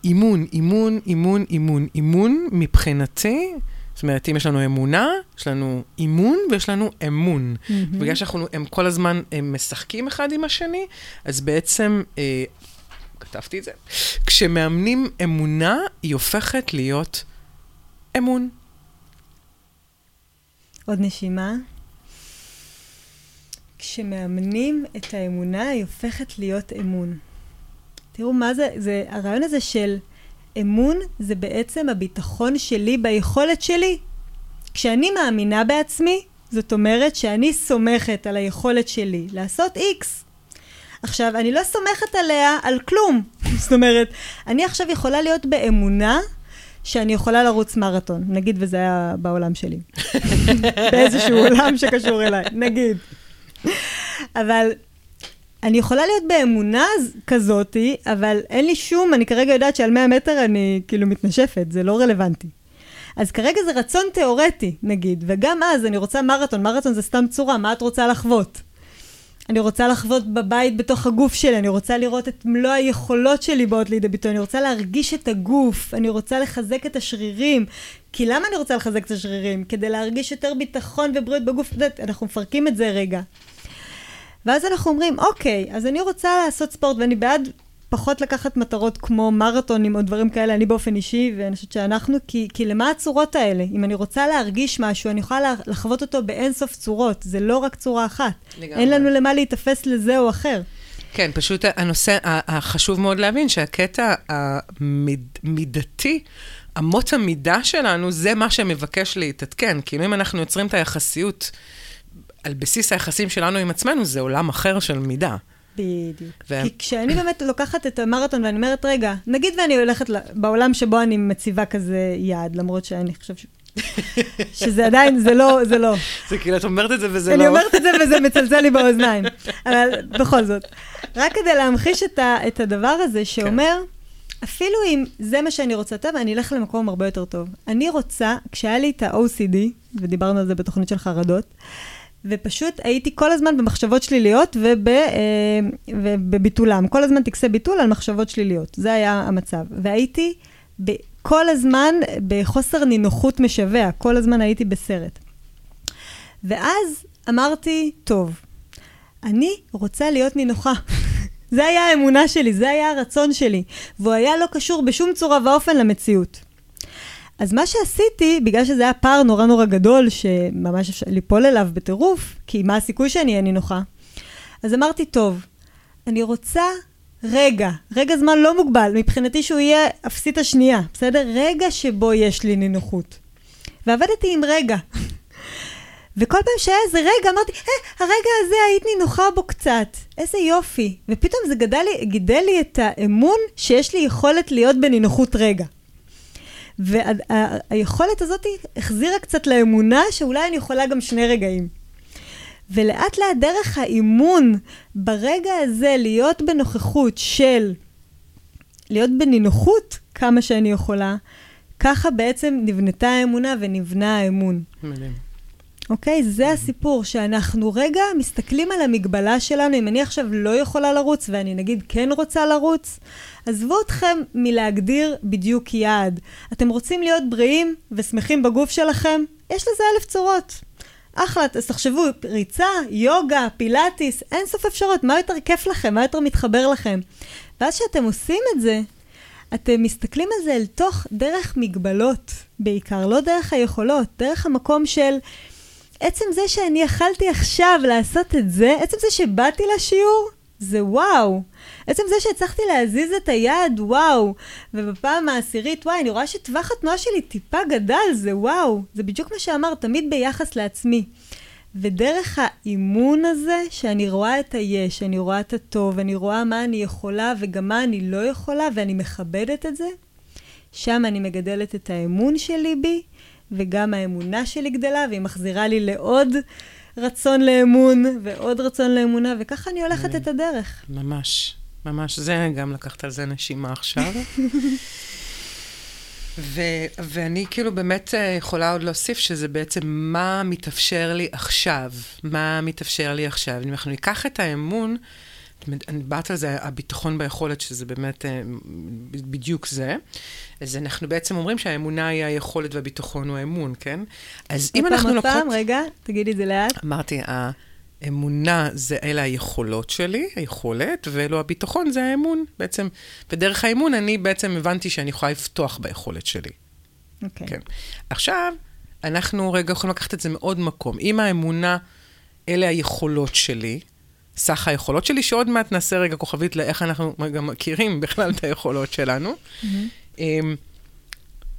[SPEAKER 2] אימון, אימון, אימון, אימון. אימון מבחינתי, זאת אומרת, אם יש לנו אמונה, יש לנו אימון ויש לנו אמון. Mm-hmm. בגלל שאנחנו, הם כל הזמן הם משחקים אחד עם השני, אז בעצם, אה, כתבתי את זה, כשמאמנים אמונה, היא הופכת להיות אמון.
[SPEAKER 1] עוד נשימה. כשמאמנים את האמונה, היא הופכת להיות אמון. תראו מה זה, זה, הרעיון הזה של אמון זה בעצם הביטחון שלי ביכולת שלי. כשאני מאמינה בעצמי, זאת אומרת שאני סומכת על היכולת שלי לעשות איקס. עכשיו, אני לא סומכת עליה על כלום. זאת אומרת, אני עכשיו יכולה להיות באמונה שאני יכולה לרוץ מרתון, נגיד וזה היה בעולם שלי. באיזשהו עולם שקשור אליי, נגיד. אבל אני יכולה להיות באמונה כזאתי, אבל אין לי שום, אני כרגע יודעת שעל 100 מטר אני כאילו מתנשפת, זה לא רלוונטי. אז כרגע זה רצון תיאורטי, נגיד, וגם אז אני רוצה מרתון, מרתון זה סתם צורה, מה את רוצה לחוות? אני רוצה לחוות בבית בתוך הגוף שלי, אני רוצה לראות את מלוא היכולות שלי באות לידי ביטוי, אני רוצה להרגיש את הגוף, אני רוצה לחזק את השרירים. כי למה אני רוצה לחזק את השרירים? כדי להרגיש יותר ביטחון ובריאות בגוף, אנחנו מפרקים את זה רגע. ואז אנחנו אומרים, אוקיי, אז אני רוצה לעשות ספורט ואני בעד פחות לקחת מטרות כמו מרתונים או דברים כאלה, אני באופן אישי, ואני חושבת שאנחנו, כי, כי למה הצורות האלה? אם אני רוצה להרגיש משהו, אני יכולה לחוות אותו באין סוף צורות, זה לא רק צורה אחת. לגמרי. אין לנו למה להיתפס לזה או אחר.
[SPEAKER 2] כן, פשוט הנושא, החשוב מאוד להבין שהקטע המידתי, אמות המידה שלנו, זה מה שמבקש להתעדכן. כי אם אנחנו יוצרים את היחסיות על בסיס היחסים שלנו עם עצמנו, זה עולם אחר של מידה.
[SPEAKER 1] בדיוק. ו... כי כשאני באמת לוקחת את המרתון ואני אומרת, רגע, נגיד ואני הולכת בעולם שבו אני מציבה כזה יעד, למרות שאני חושבת ש... שזה עדיין, זה לא, זה לא.
[SPEAKER 2] זה כאילו, את אומרת את זה וזה
[SPEAKER 1] אני
[SPEAKER 2] לא...
[SPEAKER 1] אני אומרת את זה וזה מצלצל לי באוזניים. אבל בכל זאת, רק כדי להמחיש את, ה, את הדבר הזה, שאומר, כן. אפילו אם זה מה שאני רוצה, טוב, אני אלך למקום הרבה יותר טוב. אני רוצה, כשהיה לי את ה-OCD, ודיברנו על זה בתוכנית של חרדות, ופשוט הייתי כל הזמן במחשבות שליליות וב, אה, ובביטולם. כל הזמן טקסי ביטול על מחשבות שליליות. זה היה המצב. והייתי כל הזמן בחוסר נינוחות משווע, כל הזמן הייתי בסרט. ואז אמרתי, טוב, אני רוצה להיות נינוחה. זה היה האמונה שלי, זה היה הרצון שלי, והוא היה לא קשור בשום צורה ואופן למציאות. אז מה שעשיתי, בגלל שזה היה פער נורא נורא גדול, שממש אפשר ליפול אליו בטירוף, כי מה הסיכוי שאני אהיה נינוחה? אז אמרתי, טוב, אני רוצה רגע, רגע זמן לא מוגבל, מבחינתי שהוא יהיה אפסית השנייה, בסדר? רגע שבו יש לי נינוחות. ועבדתי עם רגע. וכל פעם שהיה איזה רגע, אמרתי, אה, הרגע הזה היית נינוחה בו קצת, איזה יופי. ופתאום זה גדל לי, גידל לי את האמון שיש לי יכולת להיות בנינוחות רגע. והיכולת וה, הזאת החזירה קצת לאמונה שאולי אני יכולה גם שני רגעים. ולאט לאט דרך האימון ברגע הזה להיות בנוכחות של להיות בנינוחות כמה שאני יכולה, ככה בעצם נבנתה האמונה ונבנה האמון. מדהים. אוקיי? זה הסיפור, שאנחנו רגע מסתכלים על המגבלה שלנו. אם אני עכשיו לא יכולה לרוץ, ואני נגיד כן רוצה לרוץ, עזבו אתכם מלהגדיר בדיוק יעד. אתם רוצים להיות בריאים ושמחים בגוף שלכם? יש לזה אלף צורות. אחלה, אז תחשבו, ריצה, יוגה, פילאטיס, אין סוף אפשרות, מה יותר כיף לכם? מה יותר מתחבר לכם? ואז כשאתם עושים את זה, אתם מסתכלים על זה אל תוך דרך מגבלות בעיקר, לא דרך היכולות, דרך המקום של עצם זה שאני יכלתי עכשיו לעשות את זה, עצם זה שבאתי לשיעור, זה וואו. עצם זה שהצלחתי להזיז את היד, וואו. ובפעם העשירית, וואי, אני רואה שטווח התנועה שלי טיפה גדל, זה וואו. זה בדיוק מה שאמרת, תמיד ביחס לעצמי. ודרך האימון הזה, שאני רואה את היש, אני רואה את הטוב, אני רואה מה אני יכולה וגם מה אני לא יכולה, ואני מכבדת את זה, שם אני מגדלת את האמון שלי בי, וגם האמונה שלי גדלה, והיא מחזירה לי לעוד רצון לאמון, ועוד רצון לאמונה, וככה אני הולכת את הדרך.
[SPEAKER 2] ממש, ממש. זה, גם לקחת על זה נשימה עכשיו. ו- ואני כאילו באמת אה, יכולה עוד להוסיף שזה בעצם מה מתאפשר לי עכשיו, מה מתאפשר לי עכשיו. אם אנחנו ניקח את האמון, דיברת על זה, הביטחון ביכולת, שזה באמת אה, בדיוק זה. אז אנחנו בעצם אומרים שהאמונה היא היכולת והביטחון הוא האמון, כן? אז אם אנחנו
[SPEAKER 1] לוקחות... עוד פעם, רגע, תגידי את זה לאט.
[SPEAKER 2] אמרתי, האמונה זה אלה היכולות שלי, היכולת, ואלו הביטחון זה האמון בעצם. ודרך האמון אני בעצם הבנתי שאני יכולה לפתוח ביכולת שלי.
[SPEAKER 1] אוקיי. Okay. כן.
[SPEAKER 2] עכשיו, אנחנו רגע יכולים לקחת את זה מעוד מקום. אם האמונה, אלה היכולות שלי, סך היכולות שלי, שעוד מעט נעשה רגע כוכבית לאיך אנחנו גם מכירים בכלל את היכולות שלנו. Mm-hmm.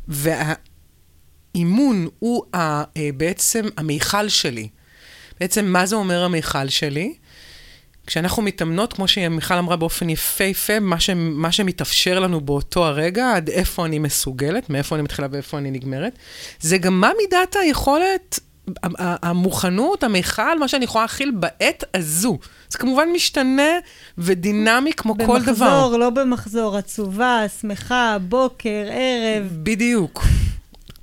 [SPEAKER 2] והאימון הוא ה, אה, בעצם המיכל שלי. בעצם, מה זה אומר המיכל שלי? כשאנחנו מתאמנות, כמו שמיכל אמרה באופן יפהפה, מה, ש, מה שמתאפשר לנו באותו הרגע, עד איפה אני מסוגלת, מאיפה אני מתחילה ואיפה אני נגמרת, זה גם מה מידת היכולת המוכנות, המיכל, מה שאני יכולה להכיל בעת הזו. זה כמובן משתנה ודינמי כמו
[SPEAKER 1] במחזור,
[SPEAKER 2] כל דבר.
[SPEAKER 1] במחזור, לא במחזור, עצובה, שמחה, בוקר, ערב.
[SPEAKER 2] בדיוק.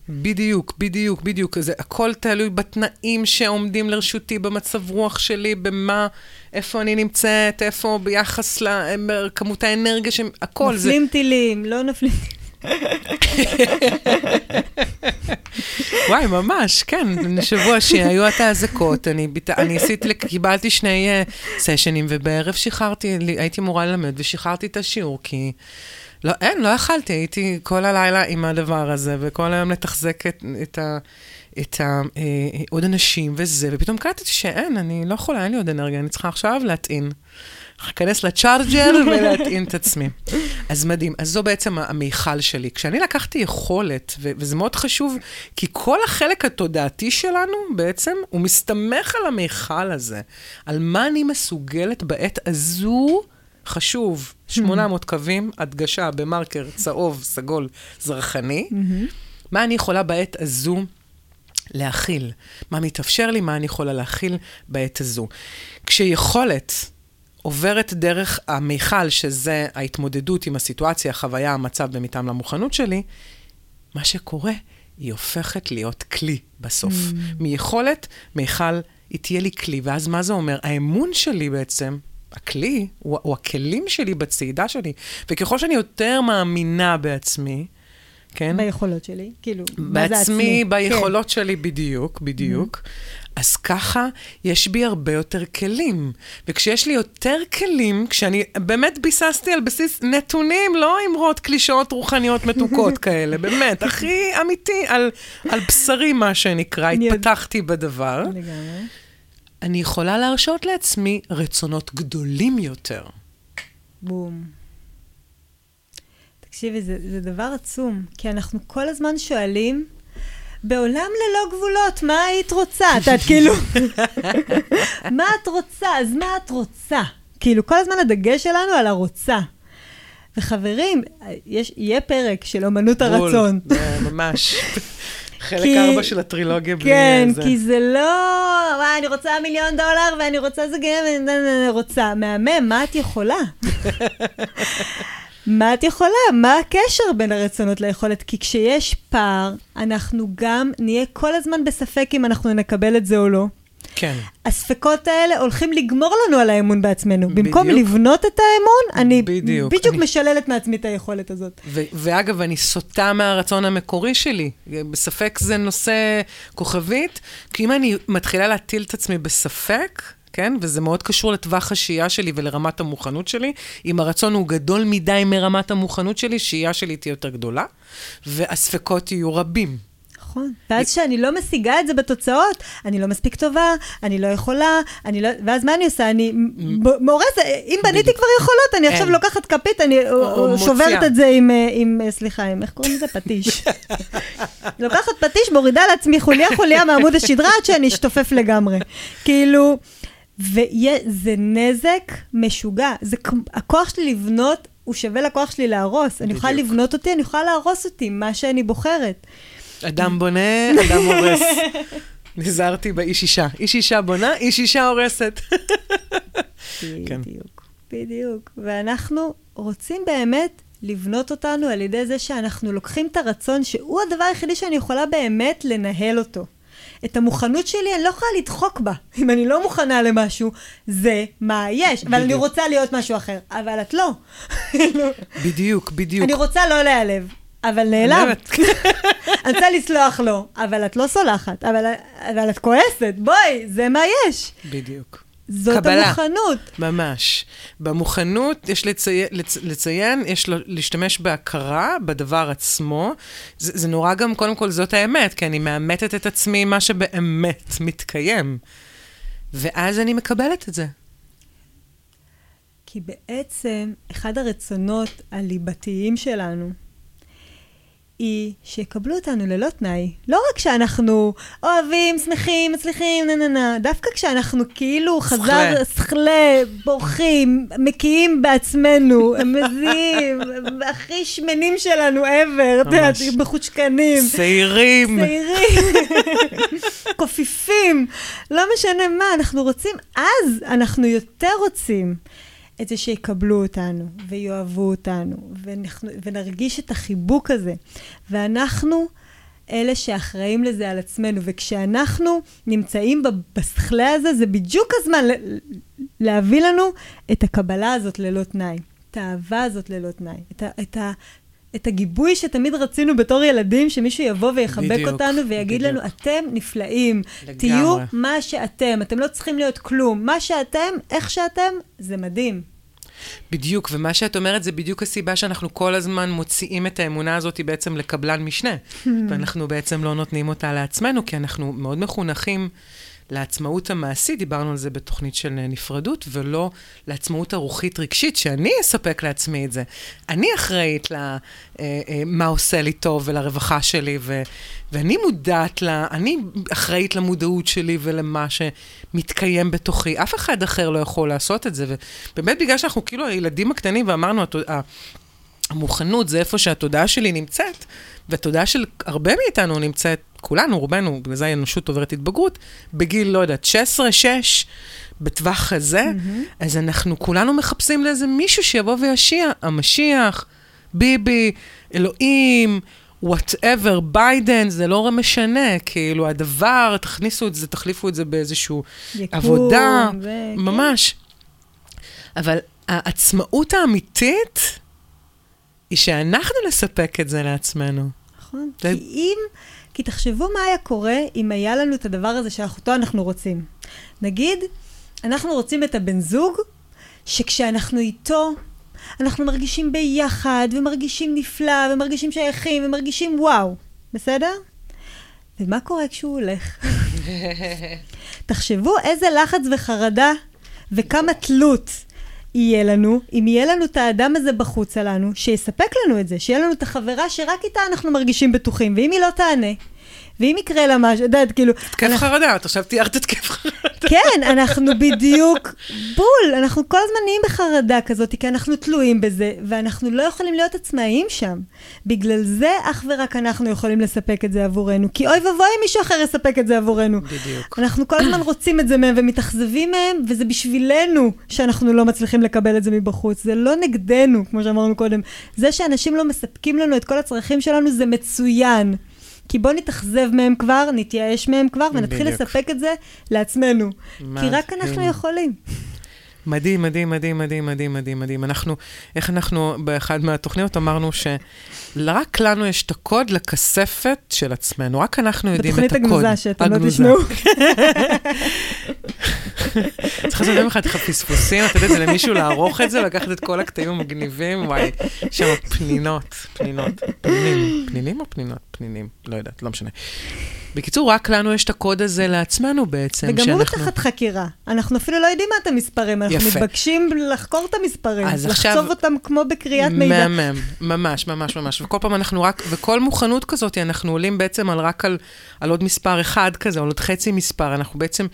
[SPEAKER 2] בדיוק, בדיוק, בדיוק. זה הכל תלוי בתנאים שעומדים לרשותי, במצב רוח שלי, במה, איפה אני נמצאת, איפה ביחס לכמות האנרגיה, ש... הכל
[SPEAKER 1] זה... נופלים טילים, לא נופלים טילים.
[SPEAKER 2] וואי, ממש, כן. שבוע שהיו את האזעקות, אני, ביט... אני עשיתי, קיבלתי שני uh, סשנים, ובערב שחררתי, הייתי אמורה ללמד, ושחררתי את השיעור, כי... לא, אין, לא יכלתי, הייתי כל הלילה עם הדבר הזה, וכל היום לתחזק את, את ה... את ה... אה, עוד אנשים וזה, ופתאום קלטתי שאין, אני לא יכולה, אין לי עוד אנרגיה, אני צריכה עכשיו להטעין. להיכנס לצ'ארג'ר ולהטעין את עצמי. אז מדהים. אז זו בעצם המיכל שלי. כשאני לקחתי יכולת, ו- וזה מאוד חשוב, כי כל החלק התודעתי שלנו בעצם, הוא מסתמך על המיכל הזה, על מה אני מסוגלת בעת הזו. חשוב, 800 קווים, הדגשה במרקר צהוב, סגול, זרחני. מה אני יכולה בעת הזו להכיל? מה מתאפשר לי, מה אני יכולה להכיל בעת הזו? כשיכולת עוברת דרך המיכל, שזה ההתמודדות עם הסיטואציה, החוויה, המצב במטעם למוכנות שלי, מה שקורה, היא הופכת להיות כלי בסוף. Mm. מיכולת, מיכל, היא תהיה לי כלי. ואז מה זה אומר? האמון שלי בעצם, הכלי, הוא, הוא הכלים שלי בצעידה שלי. וככל שאני יותר מאמינה בעצמי, כן?
[SPEAKER 1] ביכולות שלי, כאילו,
[SPEAKER 2] מה זה עצמי? בעצמי, ביכולות כן. שלי בדיוק, בדיוק. Mm-hmm. אז ככה יש בי הרבה יותר כלים. וכשיש לי יותר כלים, כשאני באמת ביססתי על בסיס נתונים, לא אמרות קלישאות רוחניות מתוקות כאלה, באמת, הכי אמיתי, על, על בשרי, מה שנקרא, התפתחתי בדבר. לגמרי. אני יכולה להרשות לעצמי רצונות גדולים יותר.
[SPEAKER 1] בום. תקשיבי, זה, זה דבר עצום, כי אנחנו כל הזמן שואלים, בעולם ללא גבולות, מה היית רוצה? את יודעת, כאילו, מה את רוצה? אז מה את רוצה? כאילו, כל הזמן הדגש שלנו על הרוצה. וחברים, יש, יהיה פרק של אמנות הרצון.
[SPEAKER 2] ממש. חלק ארבע של הטרילוגיה
[SPEAKER 1] בלי כן, זה. כן, כי זה לא, וואי, אני רוצה מיליון דולר ואני רוצה זה גאה ואני רוצה. מהמם, מה את יכולה? מה את יכולה? מה הקשר בין הרצונות ליכולת? כי כשיש פער, אנחנו גם נהיה כל הזמן בספק אם אנחנו נקבל את זה או לא.
[SPEAKER 2] כן.
[SPEAKER 1] הספקות האלה הולכים לגמור לנו על האמון בעצמנו. בדיוק. במקום לבנות את האמון, אני בדיוק, בדיוק אני... משללת מעצמי את היכולת הזאת.
[SPEAKER 2] ו- ואגב, אני סוטה מהרצון המקורי שלי. בספק זה נושא כוכבית, כי אם אני מתחילה להטיל את עצמי בספק, כן? וזה מאוד קשור לטווח השהייה שלי ולרמת המוכנות שלי. אם הרצון הוא גדול מדי מרמת המוכנות שלי, שהייה שלי תהיה יותר גדולה, והספקות יהיו רבים.
[SPEAKER 1] נכון. ואז כשאני לא משיגה את זה בתוצאות, אני לא מספיק טובה, אני לא יכולה, אני לא... ואז מה אני עושה? אני מאורסת, אם בניתי כבר יכולות, אני עכשיו לוקחת כפית, אני שוברת את זה עם, עם, סליחה, עם, איך קוראים לזה? פטיש. לוקחת פטיש, מורידה לעצמי חוליה חוליה מעמוד השדרה עד שאני אשתופף לגמרי. כאילו... וזה נזק משוגע. זה, הכוח שלי לבנות הוא שווה לכוח שלי להרוס. אני יכולה לבנות אותי, אני יכולה להרוס אותי, מה שאני בוחרת.
[SPEAKER 2] אדם בונה, אדם הורס. נזהרתי באיש אישה. איש אישה בונה, איש אישה הורסת.
[SPEAKER 1] כן. בדיוק, בדיוק. ואנחנו רוצים באמת לבנות אותנו על ידי זה שאנחנו לוקחים את הרצון, שהוא הדבר היחידי שאני יכולה באמת לנהל אותו. את המוכנות שלי, אני לא יכולה לדחוק בה. אם אני לא מוכנה למשהו, זה מה יש. אבל אני רוצה להיות משהו אחר. אבל את לא.
[SPEAKER 2] בדיוק, בדיוק.
[SPEAKER 1] אני רוצה לא להיעלב. אבל נעלם. אני רוצה לסלוח לו, אבל את לא סולחת, אבל, אבל את כועסת, בואי, זה מה יש.
[SPEAKER 2] בדיוק.
[SPEAKER 1] זאת קבלה. המוכנות.
[SPEAKER 2] ממש. במוכנות יש לצי... לצ... לציין, יש לו... להשתמש בהכרה בדבר עצמו. זה, זה נורא גם, קודם כל, זאת האמת, כי אני מאמתת את עצמי מה שבאמת מתקיים. ואז אני מקבלת את זה.
[SPEAKER 1] כי בעצם, אחד הרצונות הליבתיים שלנו, היא שיקבלו אותנו ללא תנאי. לא רק שאנחנו אוהבים, שמחים, מצליחים, נה נה נה, דווקא כשאנחנו כאילו חזר, שכלה, בורחים, מקיאים בעצמנו, מזיעים, הכי שמנים שלנו ever, את יודעת, מחושקנים.
[SPEAKER 2] שעירים.
[SPEAKER 1] שעירים. כופפים, לא משנה מה, אנחנו רוצים, אז אנחנו יותר רוצים. את זה שיקבלו אותנו, ויאהבו אותנו, ואנחנו, ונרגיש את החיבוק הזה. ואנחנו אלה שאחראים לזה על עצמנו, וכשאנחנו נמצאים בשכלה הזה, זה בדיוק הזמן להביא לנו את הקבלה הזאת ללא תנאי, את האהבה הזאת ללא תנאי, את, ה, את, את הגיבוי שתמיד רצינו בתור ילדים, שמישהו יבוא ויחבק בדיוק, אותנו ויגיד בדיוק. לנו, אתם נפלאים, לגמרי. תהיו מה שאתם, אתם לא צריכים להיות כלום. מה שאתם, איך שאתם, זה מדהים.
[SPEAKER 2] בדיוק, ומה שאת אומרת זה בדיוק הסיבה שאנחנו כל הזמן מוציאים את האמונה הזאת בעצם לקבלן משנה, ואנחנו בעצם לא נותנים אותה לעצמנו, כי אנחנו מאוד מחונכים. לעצמאות המעשית, דיברנו על זה בתוכנית של נפרדות, ולא לעצמאות הרוחית רגשית, שאני אספק לעצמי את זה. אני אחראית למה אה, אה, עושה לי טוב ולרווחה שלי, ו, ואני מודעת ל... אני אחראית למודעות שלי ולמה שמתקיים בתוכי. אף אחד אחר לא יכול לעשות את זה, ובאמת בגלל שאנחנו כאילו הילדים הקטנים ואמרנו, המוכנות זה איפה שהתודעה שלי נמצאת, והתודעה של הרבה מאיתנו נמצאת, כולנו, רובנו, בגלל זה האנושות עוברת התבגרות, בגיל, לא יודעת, 16, 6, בטווח הזה, mm-hmm. אז אנחנו כולנו מחפשים לאיזה מישהו שיבוא ויושיע, המשיח, ביבי, אלוהים, whatever, ביידן, זה לא משנה, כאילו, הדבר, תכניסו את זה, תחליפו את זה באיזושהי עבודה, ו... ממש. אבל העצמאות האמיתית היא שאנחנו נספק את זה לעצמנו.
[SPEAKER 1] נכון, ו... כי אם... כי תחשבו מה היה קורה אם היה לנו את הדבר הזה שאותו אנחנו רוצים. נגיד, אנחנו רוצים את הבן זוג, שכשאנחנו איתו, אנחנו מרגישים ביחד, ומרגישים נפלא, ומרגישים שייכים, ומרגישים וואו, בסדר? ומה קורה כשהוא הולך? תחשבו איזה לחץ וחרדה, וכמה תלות יהיה לנו, אם יהיה לנו את האדם הזה בחוץ עלינו, שיספק לנו את זה, שיהיה לנו את החברה שרק איתה אנחנו מרגישים בטוחים, ואם היא לא תענה, ואם יקרה לה משהו, את יודעת, כאילו...
[SPEAKER 2] התקף אנחנו... חרדה, את עכשיו תיארת התקף חרדה.
[SPEAKER 1] כן, אנחנו בדיוק בול, אנחנו כל הזמן נהיים בחרדה כזאת, כי אנחנו תלויים בזה, ואנחנו לא יכולים להיות עצמאיים שם. בגלל זה אך ורק אנחנו יכולים לספק את זה עבורנו, כי אוי ואבוי אם מישהו אחר יספק את זה עבורנו.
[SPEAKER 2] בדיוק.
[SPEAKER 1] אנחנו כל הזמן רוצים את זה מהם ומתאכזבים מהם, וזה בשבילנו שאנחנו לא מצליחים לקבל את זה מבחוץ. זה לא נגדנו, כמו שאמרנו קודם. זה שאנשים לא מספקים לנו את כל הצרכים שלנו, זה מצוין. כי בואו נתאכזב מהם כבר, נתייאש מהם כבר, ונתחיל בדיוק. לספק את זה לעצמנו. כי רק אנחנו יכולים.
[SPEAKER 2] מדהים, מדהים, מדהים, מדהים, מדהים, מדהים, מדהים. אנחנו, איך אנחנו, באחד מהתוכניות אמרנו שרק לנו יש את הקוד לכספת של עצמנו, רק אנחנו יודעים את הקוד.
[SPEAKER 1] בתוכנית הגנוזה, שאתם לא תשמעו.
[SPEAKER 2] צריך לעשות יום אחד פספוסים, אתה יודע, זה למישהו לערוך את זה, לקחת את כל הקטעים המגניבים, וואי, יש שם פנינות, פנינות, פנינים, פנינים או פנינות? פנינים, לא יודעת, לא משנה. בקיצור, רק לנו יש את הקוד הזה לעצמנו בעצם.
[SPEAKER 1] וגם הוא תחת חקירה. אנחנו אפילו לא יודעים מה את המספרים, אנחנו יפה. מתבקשים לחקור את המספרים, לחצוב עכשיו, אותם כמו בקריאת מידע.
[SPEAKER 2] מהמם, ממש, ממש, ממש. וכל פעם אנחנו רק, וכל מוכנות כזאת, אנחנו עולים בעצם על רק על, על עוד מספר אחד כזה, או עוד חצי מספר. אנחנו בעצם,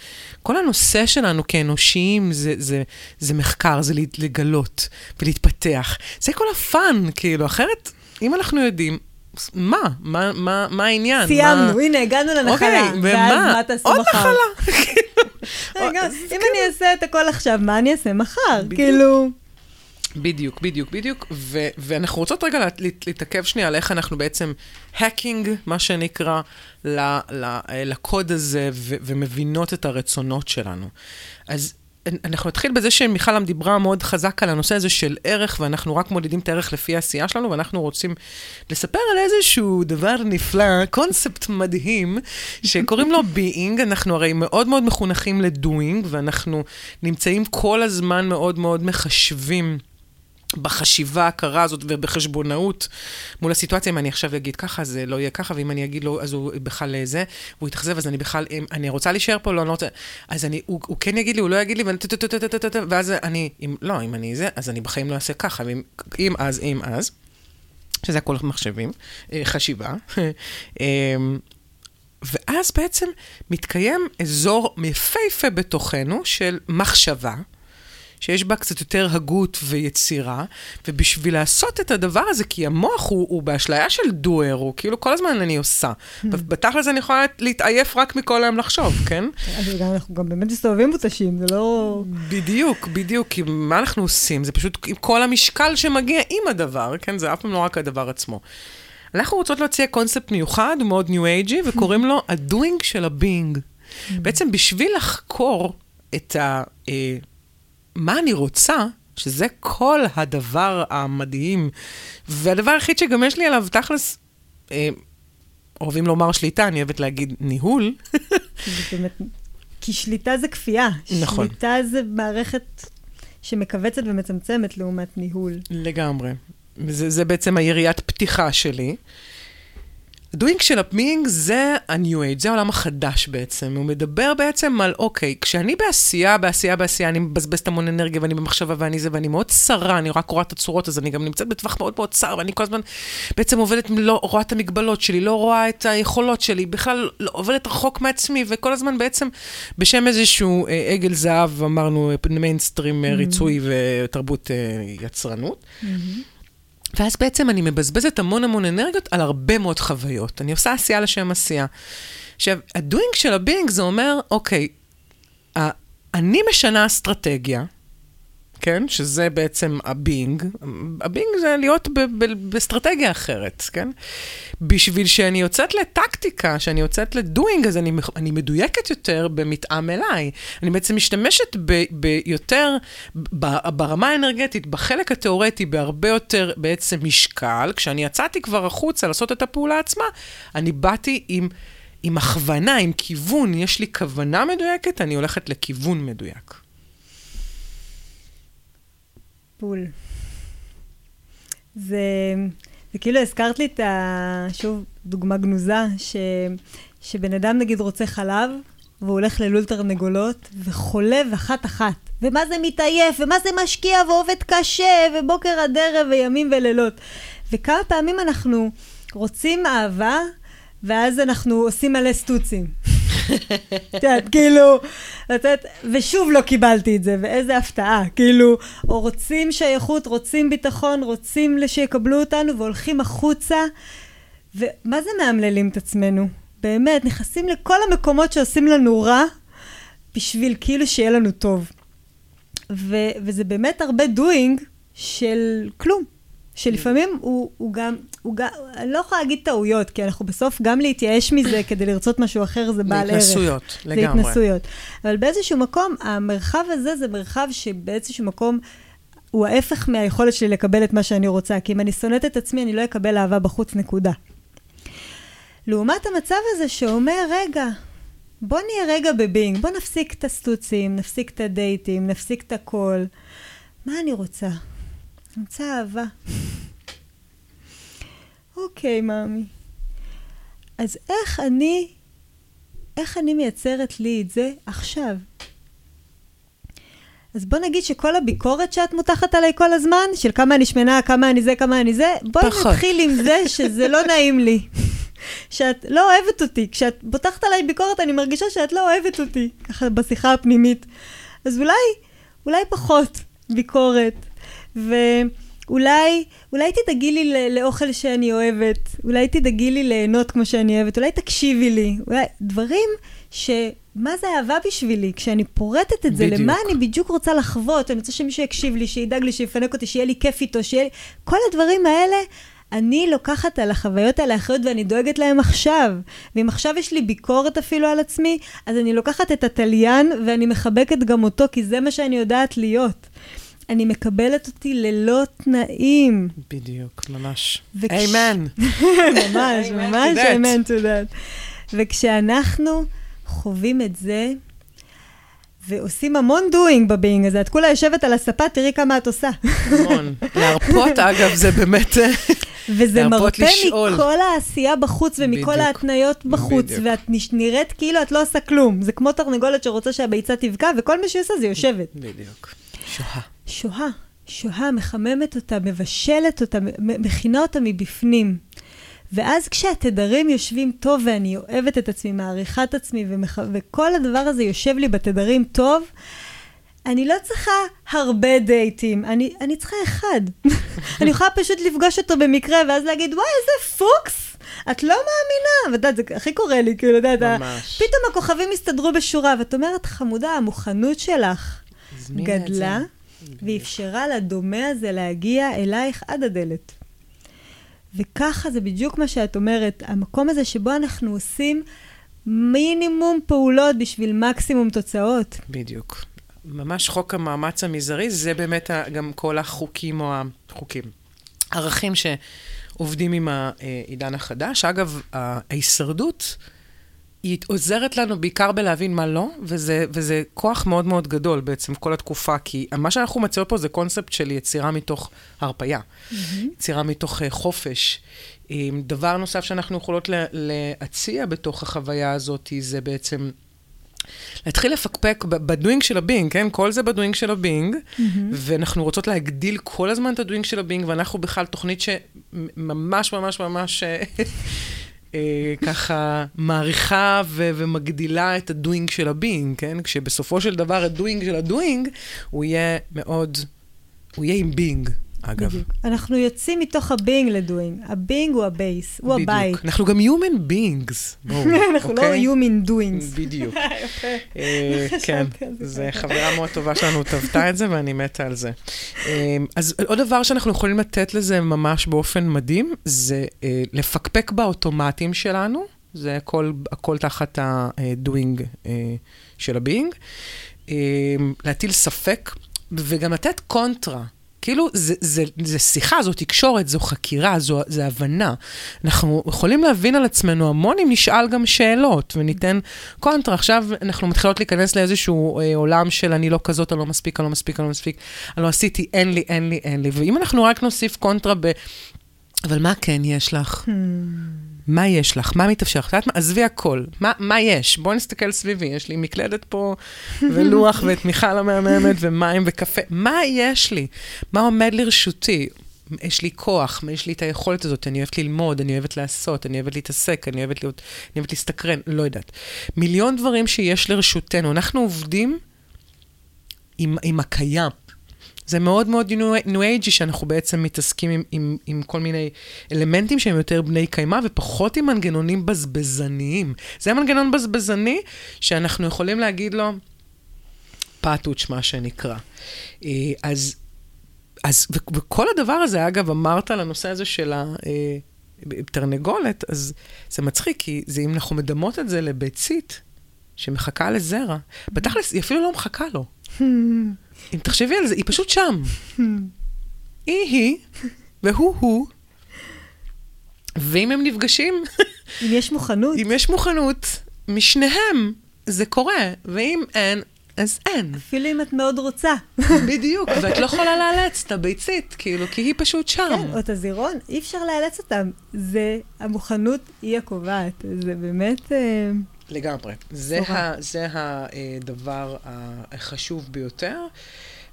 [SPEAKER 2] כל הנושא שלנו כאנושיים זה, זה, זה מחקר, זה לגלות ולהתפתח. זה כל הפאן, כאילו, אחרת, אם אנחנו יודעים, מה? מה, מה, מה העניין?
[SPEAKER 1] סיימנו, מה... הנה, הגענו לנחלה. אוקיי,
[SPEAKER 2] ומה? ואז מה
[SPEAKER 1] תעשו מחר?
[SPEAKER 2] עוד נחלה.
[SPEAKER 1] רגע, אם כאילו- אני אעשה את הכל עכשיו, מה אני אעשה מחר? כאילו...
[SPEAKER 2] בדיוק, בדיוק, בדיוק. ו- ואנחנו רוצות רגע להתעכב שנייה על איך אנחנו בעצם האקינג, מה שנקרא, ל- ל- לקוד הזה, ו- ומבינות את הרצונות שלנו. אז אנחנו נתחיל בזה שמיכל דיברה מאוד חזק על הנושא הזה של ערך, ואנחנו רק מודדים את הערך לפי העשייה שלנו, ואנחנו רוצים לספר על איזשהו דבר נפלא, קונספט מדהים, שקוראים לו being. אנחנו הרי מאוד מאוד מחונכים לדוינג, ואנחנו נמצאים כל הזמן מאוד מאוד מחשבים. בחשיבה הקרה הזאת ובחשבונאות מול הסיטואציה, אם אני עכשיו אגיד ככה, זה לא יהיה ככה, ואם אני אגיד לו, אז הוא בכלל זה, והוא יתאכזב, אז אני בכלל, אם אני רוצה להישאר פה, לא, אני לא רוצה, אז אני, הוא, הוא כן יגיד לי, הוא לא יגיד לי, ואז אני, אם, לא, אם אני זה, אז אני בחיים לא אעשה ככה, ואם, אם אז, אם אז. שזה הכל מחשבים, אה, חשיבה. אמ, ואז בעצם מתקיים אזור יפהפה בתוכנו של מחשבה. שיש בה קצת יותר הגות ויצירה, ובשביל לעשות את הדבר הזה, כי המוח הוא, הוא באשליה של דואר, הוא כאילו כל הזמן אני עושה. Hmm. בתכל'ס אני יכולה להתעייף רק מכל היום לחשוב, כן?
[SPEAKER 1] אנחנו גם באמת מסתובבים מותשים, זה לא...
[SPEAKER 2] בדיוק, בדיוק, כי מה אנחנו עושים? זה פשוט עם כל המשקל שמגיע עם הדבר, כן? זה אף פעם לא רק הדבר עצמו. אנחנו רוצות להציע קונספט מיוחד, מאוד ניו אייג'י, וקוראים לו ה-doing של ה-being. Hmm. בעצם בשביל לחקור את ה... אה, מה אני רוצה, שזה כל הדבר המדהים, והדבר היחיד שגם יש לי עליו, תכלס, אה, אוהבים לומר שליטה, אני אוהבת להגיד ניהול.
[SPEAKER 1] כי שליטה זה כפייה.
[SPEAKER 2] נכון.
[SPEAKER 1] שליטה זה מערכת שמכווצת ומצמצמת לעומת ניהול.
[SPEAKER 2] לגמרי. זה, זה בעצם היריית פתיחה שלי. ה doing של ה being זה ה-new age, זה העולם החדש בעצם. הוא מדבר בעצם על, אוקיי, כשאני בעשייה, בעשייה, בעשייה, אני מבזבזת המון אנרגיה ואני במחשבה ואני זה, ואני מאוד צרה, אני רק רואה את הצורות, אז אני גם נמצאת בטווח מאוד מאוד צר, ואני כל הזמן בעצם עובדת, לא רואה את המגבלות שלי, לא רואה את היכולות שלי, בכלל לא, עובדת רחוק מעצמי, וכל הזמן בעצם בשם איזשהו אה, עגל זהב, אמרנו, מיינסטרים אה, mm-hmm. ריצוי ותרבות אה, יצרנות. Mm-hmm. ואז בעצם אני מבזבזת המון המון אנרגיות על הרבה מאוד חוויות. אני עושה עשייה לשם עשייה. עכשיו, ה doing של ה being זה אומר, אוקיי, אני משנה אסטרטגיה, כן? שזה בעצם ה being. ה being זה להיות באסטרטגיה אחרת, כן? בשביל שאני יוצאת לטקטיקה, שאני יוצאת ל doing, אז אני, אני מדויקת יותר במתאם אליי. אני בעצם משתמשת ביותר, ברמה האנרגטית, בחלק התיאורטי, בהרבה יותר בעצם משקל. כשאני יצאתי כבר החוצה לעשות את הפעולה עצמה, אני באתי עם... עם הכוונה, עם כיוון, יש לי כוונה מדויקת, אני הולכת לכיוון מדויק.
[SPEAKER 1] בול. זה, זה כאילו הזכרת לי את ה... שוב, דוגמה גנוזה, ש, שבן אדם נגיד רוצה חלב, והוא הולך ללול תרנגולות, וחולב אחת-אחת. ומה זה מתעייף, ומה זה משקיע ועובד קשה, ובוקר עד ערב, וימים ולילות. וכמה פעמים אנחנו רוצים אהבה, ואז אנחנו עושים מלא סטוצים. את יודעת, כאילו, לתת, ושוב לא קיבלתי את זה, ואיזה הפתעה, כאילו, או רוצים שייכות, רוצים ביטחון, רוצים שיקבלו אותנו, והולכים החוצה, ומה זה מאמללים את עצמנו? באמת, נכנסים לכל המקומות שעושים לנו רע, בשביל כאילו שיהיה לנו טוב. ו- וזה באמת הרבה doing של כלום. שלפעמים הוא, הוא גם, הוא גם, אני לא יכולה להגיד טעויות, כי אנחנו בסוף גם להתייאש מזה כדי לרצות משהו אחר זה בעל ערך.
[SPEAKER 2] להתנסויות, לגמרי.
[SPEAKER 1] זה התנסויות. אבל באיזשהו מקום, המרחב הזה זה מרחב שבאיזשהו מקום... הוא ההפך מהיכולת שלי לקבל את מה שאני רוצה, כי אם אני שונאת את עצמי, אני לא אקבל אהבה בחוץ, נקודה. לעומת המצב הזה שאומר, רגע, בוא נהיה רגע בבינג, בוא נפסיק את הסטוצים, נפסיק את הדייטים, נפסיק את הכל. מה אני רוצה? רוצה אהבה. אוקיי, מאמי. אז איך אני, איך אני מייצרת לי את זה עכשיו? אז בוא נגיד שכל הביקורת שאת מותחת עליי כל הזמן, של כמה אני שמנה, כמה אני זה, כמה אני זה, בואי. נתחיל עם זה שזה לא נעים לי. שאת לא אוהבת אותי. כשאת פותחת עליי ביקורת, אני מרגישה שאת לא אוהבת אותי, ככה בשיחה הפנימית. אז אולי, אולי פחות ביקורת. ו... אולי, אולי תדאגי לי לאוכל שאני אוהבת, אולי תדאגי לי ליהנות כמו שאני אוהבת, אולי תקשיבי לי, אולי דברים ש... מה זה אהבה בשבילי? כשאני פורטת את זה, בדיוק. למה אני בדיוק רוצה לחוות? אני רוצה שמישהו יקשיב לי, שידאג לי, שיפנק אותי, שיהיה לי כיף איתו, שיהיה לי... כל הדברים האלה, אני לוקחת על החוויות האלה אחריות ואני דואגת להם עכשיו. ואם עכשיו יש לי ביקורת אפילו על עצמי, אז אני לוקחת את התליין ואני מחבקת גם אותו, כי זה מה שאני יודעת להיות. אני מקבלת אותי ללא תנאים.
[SPEAKER 2] בדיוק, ממש. אמן.
[SPEAKER 1] ממש, ממש אמן to that. וכשאנחנו חווים את זה, ועושים המון דואינג בביינג הזה, את כולה יושבת על הספה, תראי כמה את עושה.
[SPEAKER 2] המון. להרפות, אגב, זה באמת...
[SPEAKER 1] וזה מרפא מכל העשייה בחוץ ומכל בדיוק, ההתניות בחוץ, בדיוק. ואת נראית כאילו את לא עושה כלום. זה כמו תרנגולת שרוצה שהביצה תבקע, וכל מה שהיא עושה זה יושבת.
[SPEAKER 2] בדיוק. שואה.
[SPEAKER 1] שוהה, שוהה, מחממת אותה, מבשלת אותה, מכינה אותה מבפנים. ואז כשהתדרים יושבים טוב ואני אוהבת את עצמי, מעריכה את עצמי, ומח... וכל הדבר הזה יושב לי בתדרים טוב, אני לא צריכה הרבה דייטים, אני, אני צריכה אחד. אני יכולה פשוט לפגוש אותו במקרה, ואז להגיד, וואי, איזה פוקס! את לא מאמינה. ואת יודעת, זה הכי קורה לי, כאילו, את יודעת, פתאום הכוכבים הסתדרו בשורה, ואת אומרת, חמודה, המוכנות שלך גדלה, ואפשרה לדומה הזה להגיע אלייך עד הדלת. וככה זה בדיוק מה שאת אומרת, המקום הזה שבו אנחנו עושים מינימום פעולות בשביל מקסימום תוצאות.
[SPEAKER 2] בדיוק. ממש חוק המאמץ המזערי, זה באמת גם כל החוקים או החוקים. ערכים שעובדים עם העידן החדש. אגב, ההישרדות... היא עוזרת לנו בעיקר בלהבין מה לא, וזה, וזה כוח מאוד מאוד גדול בעצם כל התקופה, כי מה שאנחנו מציעות פה זה קונספט של יצירה מתוך הרפייה, mm-hmm. יצירה מתוך uh, חופש. Um, דבר נוסף שאנחנו יכולות לה, להציע בתוך החוויה הזאת, זה בעצם... להתחיל לפקפק ב doing של ה being, כן? כל זה ב doing של ה being, mm-hmm. ואנחנו רוצות להגדיל כל הזמן את ה doing של ה being, ואנחנו בכלל תוכנית שממש ממש ממש אה, ככה מעריכה ו- ומגדילה את ה doing של ה being, כן? כשבסופו של דבר ה doing של ה doing, הוא יהיה מאוד, הוא יהיה עם being. אגב. בדיוק.
[SPEAKER 1] אנחנו יוצאים מתוך הבינג לדוינג. הבינג הוא הבייס, הוא בדיוק. הבית.
[SPEAKER 2] אנחנו גם human beings.
[SPEAKER 1] אנחנו לא אוקיי? human doings.
[SPEAKER 2] בדיוק. אה, כן, זו חברה מאוד טובה שלנו טבעה את זה, ואני מתה על זה. אה, אז עוד דבר שאנחנו יכולים לתת לזה ממש באופן מדהים, זה אה, לפקפק באוטומטים שלנו. זה הכל, הכל תחת ה-doing של ה being. להטיל ספק, וגם לתת קונטרה. כאילו, זה, זה, זה שיחה, זו תקשורת, זו חקירה, זו, זו הבנה. אנחנו יכולים להבין על עצמנו המון אם נשאל גם שאלות וניתן קונטרה. עכשיו אנחנו מתחילות להיכנס לאיזשהו אה, עולם של אני לא כזאת, אני לא מספיק, אני לא מספיק, אני לא מספיק, אני לא עשיתי, אין לי, אין לי, אין לי. ואם אנחנו רק נוסיף קונטרה ב... אבל מה כן יש לך? Hmm. מה יש לך? מה מתאפשר? את יודעת מה? עזבי הכל. מה, מה יש? בואי נסתכל סביבי. יש לי מקלדת פה, ולוח, ואת מיכל המהממת, ומים וקפה. מה יש לי? מה עומד לרשותי? יש לי כוח, יש לי את היכולת הזאת, אני אוהבת ללמוד, אני אוהבת לעשות, אני אוהבת להתעסק, אני אוהבת להיות, אני אוהבת להסתקרן, לא יודעת. מיליון דברים שיש לרשותנו. אנחנו עובדים עם, עם הקיים. זה מאוד מאוד ניו אייג'י שאנחנו בעצם מתעסקים עם, עם, עם כל מיני אלמנטים שהם יותר בני קיימא ופחות עם מנגנונים בזבזניים. זה מנגנון בזבזני שאנחנו יכולים להגיד לו פאטוץ', מה שנקרא. אה, אז, אז וכל הדבר הזה, אגב, אמרת על הנושא הזה של התרנגולת, אז זה מצחיק, כי זה, אם אנחנו מדמות את זה לביצית שמחכה לזרע, בתכלס, היא אפילו לא מחכה לו. אם תחשבי על זה, היא פשוט שם. היא היא, והוא הוא, ואם הם נפגשים...
[SPEAKER 1] אם יש מוכנות.
[SPEAKER 2] אם יש מוכנות, משניהם זה קורה, ואם אין, אז אין.
[SPEAKER 1] אפילו אם את מאוד רוצה.
[SPEAKER 2] בדיוק, ואת לא יכולה לאלץ את הביצית, כאילו, כי היא פשוט שם.
[SPEAKER 1] כן, או את הזירון, אי אפשר לאלץ אותם. זה, המוכנות היא הקובעת. זה באמת... אה,
[SPEAKER 2] לגמרי. זה, ה, זה הדבר החשוב ביותר.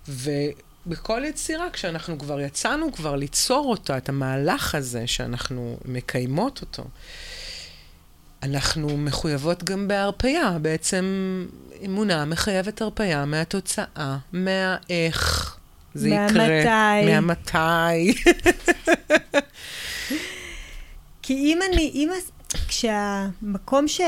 [SPEAKER 2] ובכל יצירה, כשאנחנו כבר יצאנו כבר ליצור אותה, את המהלך הזה שאנחנו מקיימות אותו, אנחנו מחויבות גם בהרפייה. בעצם אמונה מחייבת הרפייה מהתוצאה, מהאיך זה יקרה. מהמתי. מהמתי.
[SPEAKER 1] כי אם אני, אם, כשהמקום ש...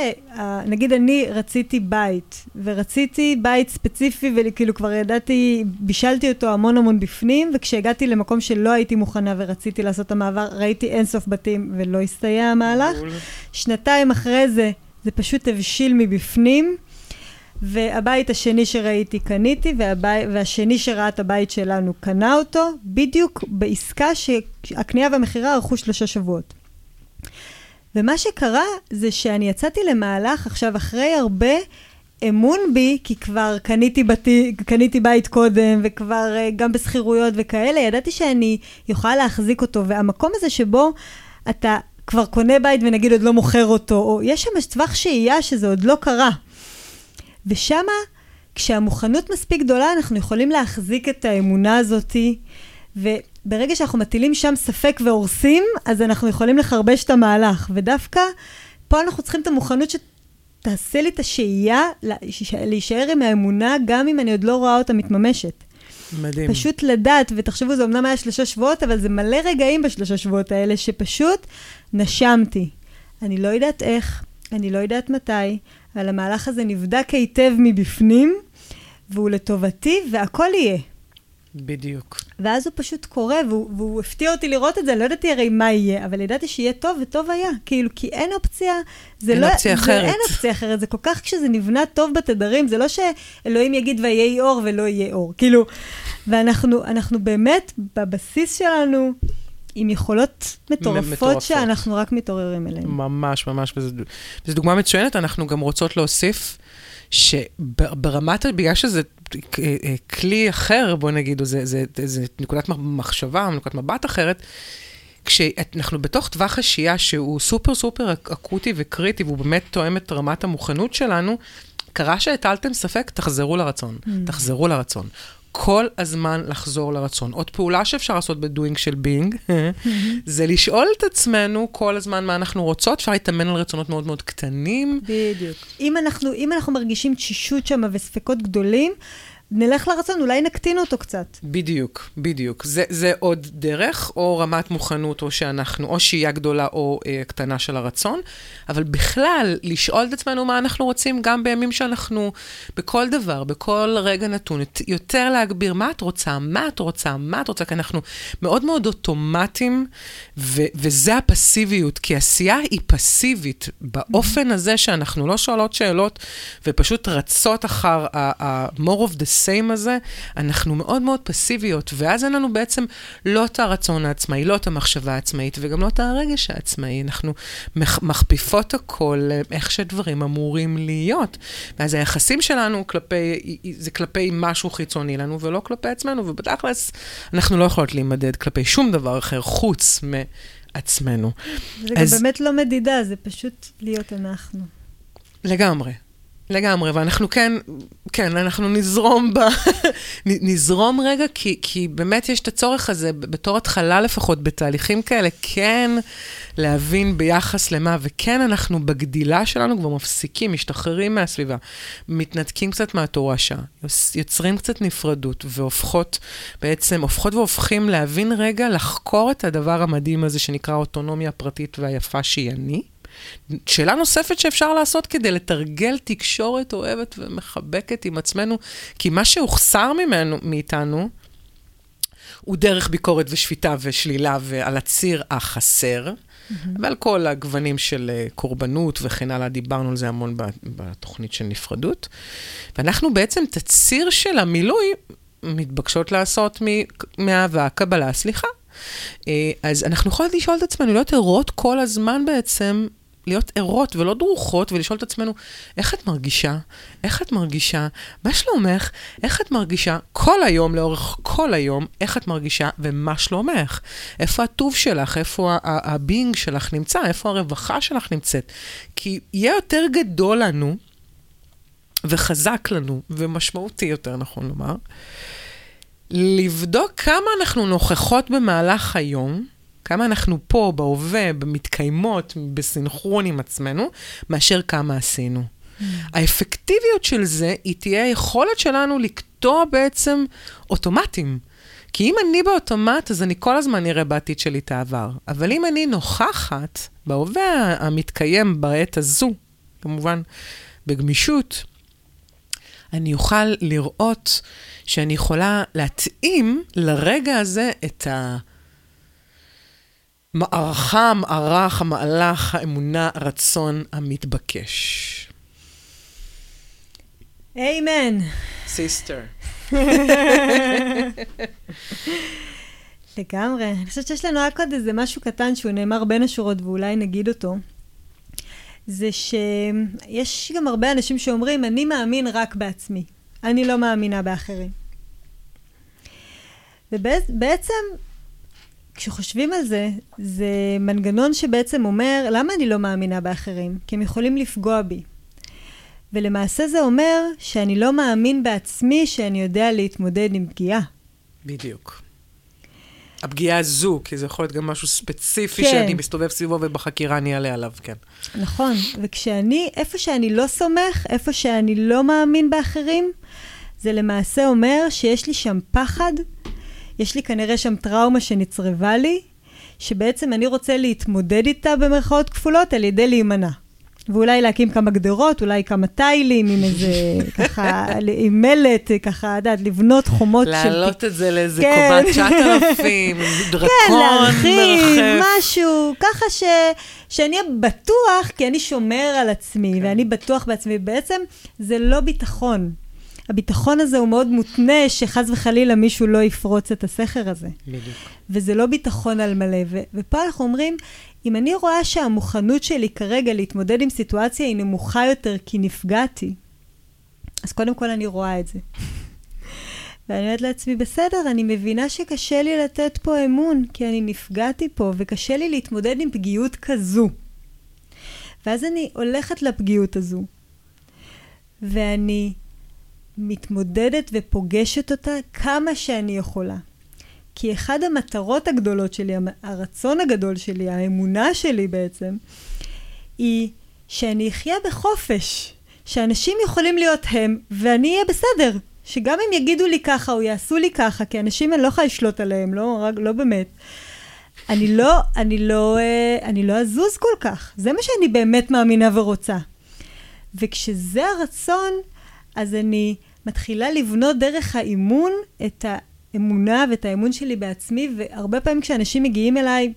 [SPEAKER 1] נגיד אני רציתי בית, ורציתי בית ספציפי, וכאילו כבר ידעתי, בישלתי אותו המון המון בפנים, וכשהגעתי למקום שלא הייתי מוכנה ורציתי לעשות את המעבר, ראיתי אינסוף בתים ולא הסתייע המהלך. שנתיים אחרי זה, זה פשוט הבשיל מבפנים. והבית השני שראיתי קניתי, והבי... והשני שראה את הבית שלנו קנה אותו, בדיוק בעסקה שהקנייה והמכירה ארכו שלושה שבועות. ומה שקרה זה שאני יצאתי למהלך עכשיו אחרי הרבה אמון בי, כי כבר קניתי, בתי, קניתי בית קודם, וכבר uh, גם בשכירויות וכאלה, ידעתי שאני יכולה להחזיק אותו, והמקום הזה שבו אתה כבר קונה בית ונגיד עוד לא מוכר אותו, או יש שם טווח שהייה שזה עוד לא קרה. ושמה, כשהמוכנות מספיק גדולה, אנחנו יכולים להחזיק את האמונה הזאתי, וברגע שאנחנו מטילים שם ספק והורסים, אז אנחנו יכולים לחרבש את המהלך. ודווקא פה אנחנו צריכים את המוכנות שתעשה לי את השהייה, להישאר עם האמונה, גם אם אני עוד לא רואה אותה מתממשת.
[SPEAKER 2] מדהים.
[SPEAKER 1] פשוט לדעת, ותחשבו, זה אמנם היה שלושה שבועות, אבל זה מלא רגעים בשלושה שבועות האלה, שפשוט נשמתי. אני לא יודעת איך, אני לא יודעת מתי, אבל המהלך הזה נבדק היטב מבפנים, והוא לטובתי, והכל יהיה.
[SPEAKER 2] בדיוק.
[SPEAKER 1] ואז הוא פשוט קורה, והוא, והוא הפתיע אותי לראות את זה, לא ידעתי הרי מה יהיה, אבל ידעתי שיהיה טוב, וטוב היה. כאילו, כי אין אופציה, זה
[SPEAKER 2] אין
[SPEAKER 1] לא...
[SPEAKER 2] אופציה
[SPEAKER 1] זה,
[SPEAKER 2] אחרת.
[SPEAKER 1] אין אופציה אחרת, זה כל כך כשזה נבנה טוב בתדרים, זה לא שאלוהים יגיד ויהי אור ולא יהיה אור. כאילו, ואנחנו אנחנו באמת, בבסיס שלנו, עם יכולות מטורפות,
[SPEAKER 2] מטורפות.
[SPEAKER 1] שאנחנו רק מתעוררים אליהן.
[SPEAKER 2] ממש, ממש, וזו דוגמה מצוינת. אנחנו גם רוצות להוסיף שברמת, בגלל שזה כלי אחר, בוא נגיד, או זה, זה, זה, זה נקודת מחשבה, נקודת מבט אחרת, כשאנחנו בתוך טווח השהייה שהוא סופר סופר אקוטי וקריטי, והוא באמת תואם את רמת המוכנות שלנו, קרה שהטלתם ספק, תחזרו לרצון. Mm. תחזרו לרצון. כל הזמן לחזור לרצון. עוד פעולה שאפשר לעשות בדואינג של בינג, זה לשאול את עצמנו כל הזמן מה אנחנו רוצות, אפשר להתאמן על רצונות מאוד מאוד קטנים.
[SPEAKER 1] בדיוק. אם אנחנו, אם אנחנו מרגישים תשישות שם וספקות גדולים, נלך לרצון, אולי נקטין אותו קצת.
[SPEAKER 2] בדיוק, בדיוק. זה, זה עוד דרך, או רמת מוכנות, או שאנחנו, או שהייה גדולה או אה, קטנה של הרצון, אבל בכלל, לשאול את עצמנו מה אנחנו רוצים גם בימים שאנחנו, בכל דבר, בכל רגע נתון, יותר להגביר מה את רוצה, מה את רוצה, מה את רוצה, כי אנחנו מאוד מאוד אוטומטיים, ו, וזה הפסיביות, כי עשייה היא פסיבית, באופן הזה שאנחנו לא שואלות שאלות, ופשוט רצות אחר ה-more of the same הזה, אנחנו מאוד מאוד פסיביות, ואז אין לנו בעצם לא את הרצון העצמאי, לא את המחשבה העצמאית, וגם לא את הרגש העצמאי. אנחנו מכפיפות הכל איך שדברים אמורים להיות. ואז היחסים שלנו כלפי, זה כלפי משהו חיצוני לנו, ולא כלפי עצמנו, ובתכלס, אנחנו לא יכולות להימדד כלפי שום דבר אחר חוץ מעצמנו.
[SPEAKER 1] זה אז... גם באמת לא מדידה, זה פשוט להיות אנחנו.
[SPEAKER 2] לגמרי. לגמרי, ואנחנו כן, כן, אנחנו נזרום ב... נזרום רגע, כי, כי באמת יש את הצורך הזה, בתור התחלה לפחות, בתהליכים כאלה, כן להבין ביחס למה, וכן אנחנו בגדילה שלנו כבר מפסיקים, משתחררים מהסביבה, מתנתקים קצת מהתורשה, יוצרים קצת נפרדות, והופכות, בעצם, הופכות והופכים להבין רגע, לחקור את הדבר המדהים הזה שנקרא אוטונומיה פרטית והיפה שהיא אני. שאלה נוספת שאפשר לעשות כדי לתרגל תקשורת אוהבת ומחבקת עם עצמנו, כי מה שהוחסר ממנו, מאיתנו, הוא דרך ביקורת ושפיטה ושלילה ועל הציר החסר, mm-hmm. ועל כל הגוונים של uh, קורבנות וכן הלאה, דיברנו על זה המון בתוכנית של נפרדות. ואנחנו בעצם את הציר של המילוי מתבקשות לעשות מאהבה, קבלה, סליחה. אה, אז אנחנו יכולות לשאול את עצמנו, להיות ערות כל הזמן בעצם להיות ערות ולא דרוכות ולשאול את עצמנו, איך את מרגישה? איך את מרגישה? מה שלומך? איך את מרגישה? כל היום, לאורך כל היום, איך את מרגישה ומה שלומך? איפה הטוב שלך? איפה הבינג שלך נמצא? איפה הרווחה שלך נמצאת? כי יהיה יותר גדול לנו וחזק לנו ומשמעותי יותר, נכון לומר, לבדוק כמה אנחנו נוכחות במהלך היום, כמה אנחנו פה, בהווה, מתקיימות, בסינכרון עם עצמנו, מאשר כמה עשינו. Mm. האפקטיביות של זה, היא תהיה היכולת שלנו לקטוע בעצם אוטומטים. כי אם אני באוטומט, אז אני כל הזמן אראה בעתיד שלי את העבר. אבל אם אני נוכחת בהווה המתקיים בעת הזו, כמובן בגמישות, אני אוכל לראות שאני יכולה להתאים לרגע הזה את ה... מערכה, המערך, המהלך, האמונה, הרצון המתבקש.
[SPEAKER 1] איימן.
[SPEAKER 2] סיסטר.
[SPEAKER 1] לגמרי. אני חושבת שיש לנו רק עוד איזה משהו קטן שהוא נאמר בין השורות ואולי נגיד אותו. זה שיש גם הרבה אנשים שאומרים, אני מאמין רק בעצמי. אני לא מאמינה באחרים. ובעצם כשחושבים על זה, זה מנגנון שבעצם אומר, למה אני לא מאמינה באחרים? כי הם יכולים לפגוע בי. ולמעשה זה אומר שאני לא מאמין בעצמי שאני יודע להתמודד עם פגיעה.
[SPEAKER 2] בדיוק. הפגיעה הזו, כי זה יכול להיות גם משהו ספציפי
[SPEAKER 1] כן.
[SPEAKER 2] שאני מסתובב סביבו ובחקירה אני אעלה עליו, כן.
[SPEAKER 1] נכון, וכשאני, איפה שאני לא סומך, איפה שאני לא מאמין באחרים, זה למעשה אומר שיש לי שם פחד, יש לי כנראה שם טראומה שנצרבה לי, שבעצם אני רוצה להתמודד איתה במרכאות כפולות על ידי להימנע. ואולי להקים כמה גדרות, אולי כמה טיילים עם איזה, ככה, עם מלט, ככה, את יודעת, לבנות חומות של...
[SPEAKER 2] להעלות את זה לאיזה
[SPEAKER 1] כן.
[SPEAKER 2] קומת 9,000, דרקון
[SPEAKER 1] כן, להרחיב,
[SPEAKER 2] מרחף.
[SPEAKER 1] משהו, ככה ש, שאני אהיה בטוח, כי אני שומר על עצמי,
[SPEAKER 2] כן.
[SPEAKER 1] ואני בטוח בעצמי. בעצם זה לא ביטחון. הביטחון הזה הוא מאוד מותנה, שחס וחלילה מישהו לא יפרוץ את הסכר הזה.
[SPEAKER 2] בדיוק.
[SPEAKER 1] וזה לא ביטחון על מלא. ו- ופה אנחנו אומרים, אם אני רואה שהמוכנות שלי כרגע להתמודד עם סיטואציה היא נמוכה יותר כי נפגעתי, אז קודם כל אני רואה את זה. ואני אומרת לעצמי, בסדר, אני מבינה שקשה לי לתת פה אמון, כי אני נפגעתי פה, וקשה לי להתמודד עם פגיעות כזו. ואז אני הולכת לפגיעות הזו, ואני מתמודדת ופוגשת אותה כמה שאני יכולה. כי אחד המטרות הגדולות שלי, הרצון הגדול שלי, האמונה שלי בעצם, היא שאני אחיה בחופש. שאנשים יכולים להיות הם, ואני אהיה בסדר. שגם אם יגידו לי ככה או יעשו לי ככה, כי אנשים אני לא יכולה לשלוט עליהם, לא, רק, לא באמת. אני לא, אני לא, אה, אני לא אזוז כל כך. זה מה שאני באמת מאמינה ורוצה. וכשזה הרצון, אז אני מתחילה לבנות דרך האימון את האמונה ואת האמון שלי בעצמי, והרבה פעמים כשאנשים מגיעים אליי,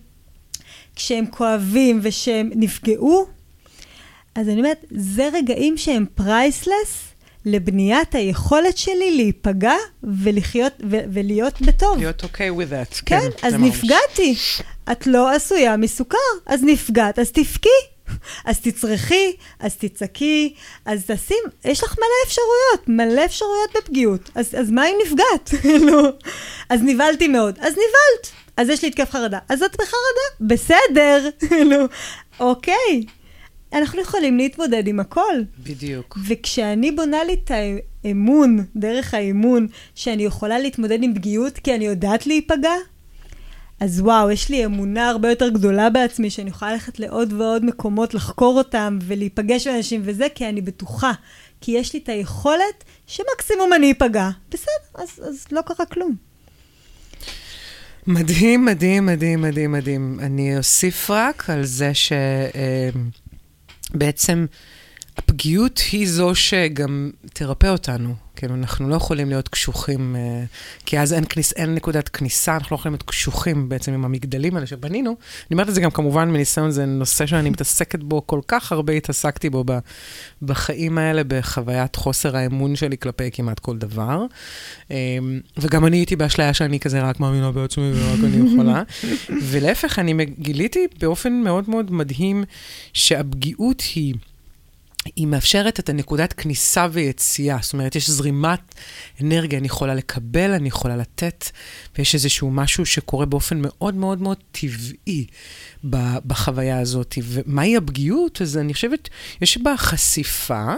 [SPEAKER 1] כשהם כואבים ושהם נפגעו, אז אני אומרת, זה רגעים שהם פרייסלס לבניית היכולת שלי להיפגע ולחיות, ו- ולהיות בטוב.
[SPEAKER 2] להיות אוקיי okay with that.
[SPEAKER 1] כן, אז
[SPEAKER 2] זה ממש.
[SPEAKER 1] נפגעתי. את לא עשויה מסוכר, אז נפגעת, אז תבכי. אז תצרכי, אז תצעקי, אז תשים, יש לך מלא אפשרויות, מלא אפשרויות בפגיעות. אז, אז מה אם נפגעת? כאילו, אז נבהלתי מאוד. אז נבהלת. אז יש לי התקף חרדה. אז את בחרדה? בסדר. כאילו, אוקיי. אנחנו יכולים להתמודד עם הכל.
[SPEAKER 2] בדיוק.
[SPEAKER 1] וכשאני בונה לי את האמון, דרך האמון, שאני יכולה להתמודד עם פגיעות כי אני יודעת להיפגע, אז וואו, יש לי אמונה הרבה יותר גדולה בעצמי, שאני יכולה ללכת לעוד ועוד מקומות, לחקור אותם ולהיפגש עם אנשים וזה, כי אני בטוחה. כי יש לי את היכולת שמקסימום אני אפגע. בסדר, אז, אז לא קרה כלום.
[SPEAKER 2] מדהים, מדהים, מדהים, מדהים, מדהים. אני אוסיף רק על זה שבעצם הפגיעות היא זו שגם תרפא אותנו. כאילו, אנחנו לא יכולים להיות קשוחים, אה, כי אז אין, כניס, אין נקודת כניסה, אנחנו לא יכולים להיות קשוחים בעצם עם המגדלים האלה שבנינו. אני אומרת את זה גם כמובן מניסיון, זה נושא שאני מתעסקת בו, כל כך הרבה התעסקתי בו ב, בחיים האלה, בחוויית חוסר האמון שלי כלפי כמעט כל דבר. אה, וגם אני הייתי באשליה שאני כזה רק מאמינה בעצמי ורק אני יכולה. ולהפך, אני גיליתי באופן מאוד מאוד מדהים שהפגיעות היא... היא מאפשרת את הנקודת כניסה ויציאה. זאת אומרת, יש זרימת אנרגיה, אני יכולה לקבל, אני יכולה לתת, ויש איזשהו משהו שקורה באופן מאוד מאוד מאוד טבעי בחוויה הזאת. ומהי הפגיעות? אז אני חושבת, יש בה חשיפה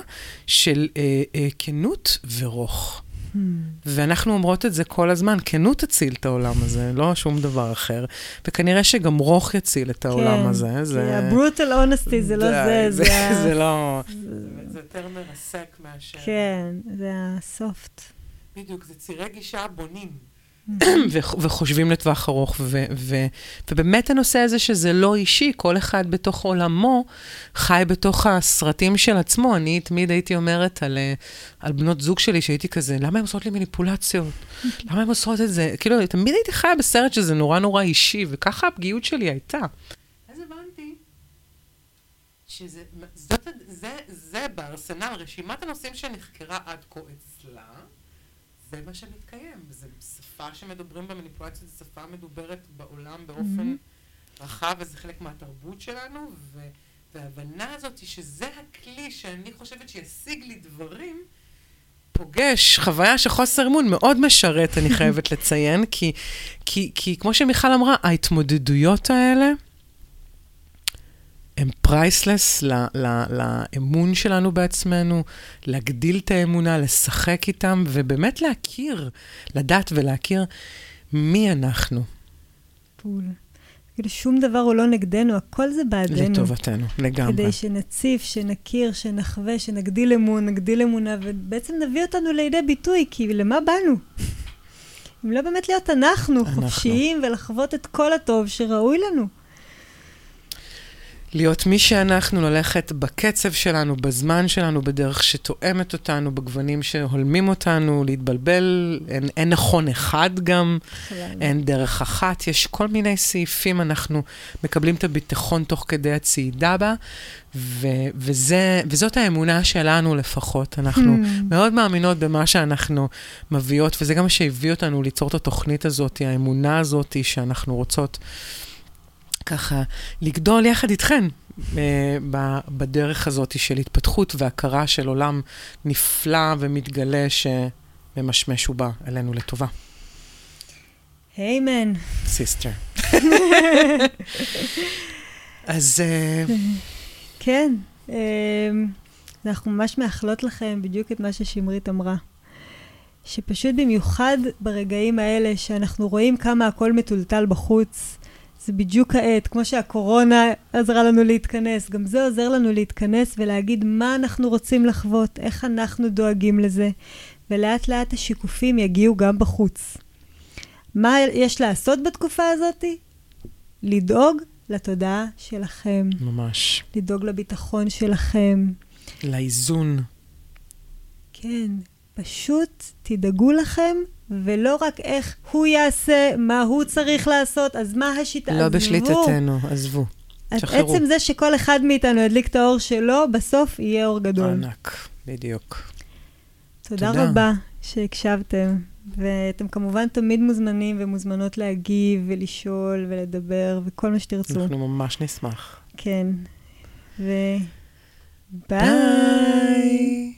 [SPEAKER 2] של אה, אה, כנות ורוך. Hmm. ואנחנו אומרות את זה כל הזמן, כנות תציל את העולם הזה, לא שום דבר אחר. וכנראה שגם רוך יציל את העולם
[SPEAKER 1] כן,
[SPEAKER 2] הזה. זה...
[SPEAKER 1] הברוטל אונסטי זה לא זה,
[SPEAKER 2] זה...
[SPEAKER 1] זה...
[SPEAKER 2] זה לא... זה יותר מרסק מאשר...
[SPEAKER 1] כן, זה הסופט.
[SPEAKER 2] בדיוק, זה צירי גישה בונים. וחושבים לטווח ארוך, ו- ו- ובאמת הנושא הזה שזה לא אישי, כל אחד בתוך עולמו חי בתוך הסרטים של עצמו. אני תמיד הייתי אומרת על, על בנות זוג שלי, שהייתי כזה, למה הן עושות לי מניפולציות? למה הן עושות את זה? כאילו, תמיד הייתי חיה בסרט שזה נורא נורא אישי, וככה הפגיעות שלי הייתה. שזה זאת, זה, זה בארסנל, רשימת הנושאים שנחקרה עד כה אצלה. זה מה שמתקיים, זו שפה שמדברים במניפולציה, זו שפה מדוברת בעולם באופן mm-hmm. רחב, וזה חלק מהתרבות שלנו, ו- וההבנה הזאת היא שזה הכלי שאני חושבת שישיג לי דברים, פוגש חוויה של חוסר אמון מאוד משרת, אני חייבת לציין, כי, כי, כי כמו שמיכל אמרה, ההתמודדויות האלה, הם פרייסלס לאמון שלנו בעצמנו, להגדיל את האמונה, לשחק איתם, ובאמת להכיר, לדעת ולהכיר מי אנחנו.
[SPEAKER 1] בול. כאילו שום דבר הוא לא נגדנו, הכל זה בעדנו.
[SPEAKER 2] לטובתנו, לגמרי.
[SPEAKER 1] כדי שנציף, שנכיר, שנחווה, שנגדיל אמון, נגדיל אמונה, ובעצם נביא אותנו לידי ביטוי, כי למה באנו? אם לא באמת להיות אנחנו, אנחנו. חופשיים, ולחוות את כל הטוב שראוי לנו.
[SPEAKER 2] להיות מי שאנחנו, ללכת בקצב שלנו, בזמן שלנו, בדרך שתואמת אותנו, בגוונים שהולמים אותנו, להתבלבל, אין, אין נכון אחד גם, אין דרך אחת, יש כל מיני סעיפים, אנחנו מקבלים את הביטחון תוך כדי הצעידה בה, ו, וזה, וזאת האמונה שלנו לפחות. אנחנו hmm. מאוד מאמינות במה שאנחנו מביאות, וזה גם מה שהביא אותנו ליצור את התוכנית הזאת, האמונה הזאת שאנחנו רוצות. ככה לגדול יחד איתכן אה, בדרך הזאת של התפתחות והכרה של עולם נפלא ומתגלה שממשמש ובא אלינו לטובה.
[SPEAKER 1] איימן.
[SPEAKER 2] סיסטר. אז... אה,
[SPEAKER 1] כן, אה, אנחנו ממש מאחלות לכם בדיוק את מה ששמרית אמרה. שפשוט במיוחד ברגעים האלה שאנחנו רואים כמה הכל מטולטל בחוץ, זה בדיוק העת, כמו שהקורונה עזרה לנו להתכנס, גם זה עוזר לנו להתכנס ולהגיד מה אנחנו רוצים לחוות, איך אנחנו דואגים לזה, ולאט לאט השיקופים יגיעו גם בחוץ. מה יש לעשות בתקופה הזאת? לדאוג לתודעה שלכם.
[SPEAKER 2] ממש.
[SPEAKER 1] לדאוג לביטחון שלכם.
[SPEAKER 2] לאיזון.
[SPEAKER 1] כן, פשוט תדאגו לכם ולא רק איך הוא יעשה, מה הוא צריך לעשות, אז מה השיטה?
[SPEAKER 2] לא עזבו. בשליטתנו, עזבו.
[SPEAKER 1] שחררו. עצם זה שכל אחד מאיתנו ידליק את האור שלו, בסוף יהיה אור גדול.
[SPEAKER 2] ענק, בדיוק.
[SPEAKER 1] תודה, תודה רבה שהקשבתם, ואתם כמובן תמיד מוזמנים ומוזמנות להגיב ולשאול ולדבר וכל מה שתרצו.
[SPEAKER 2] אנחנו ממש נשמח.
[SPEAKER 1] כן. ו... ביי. ביי.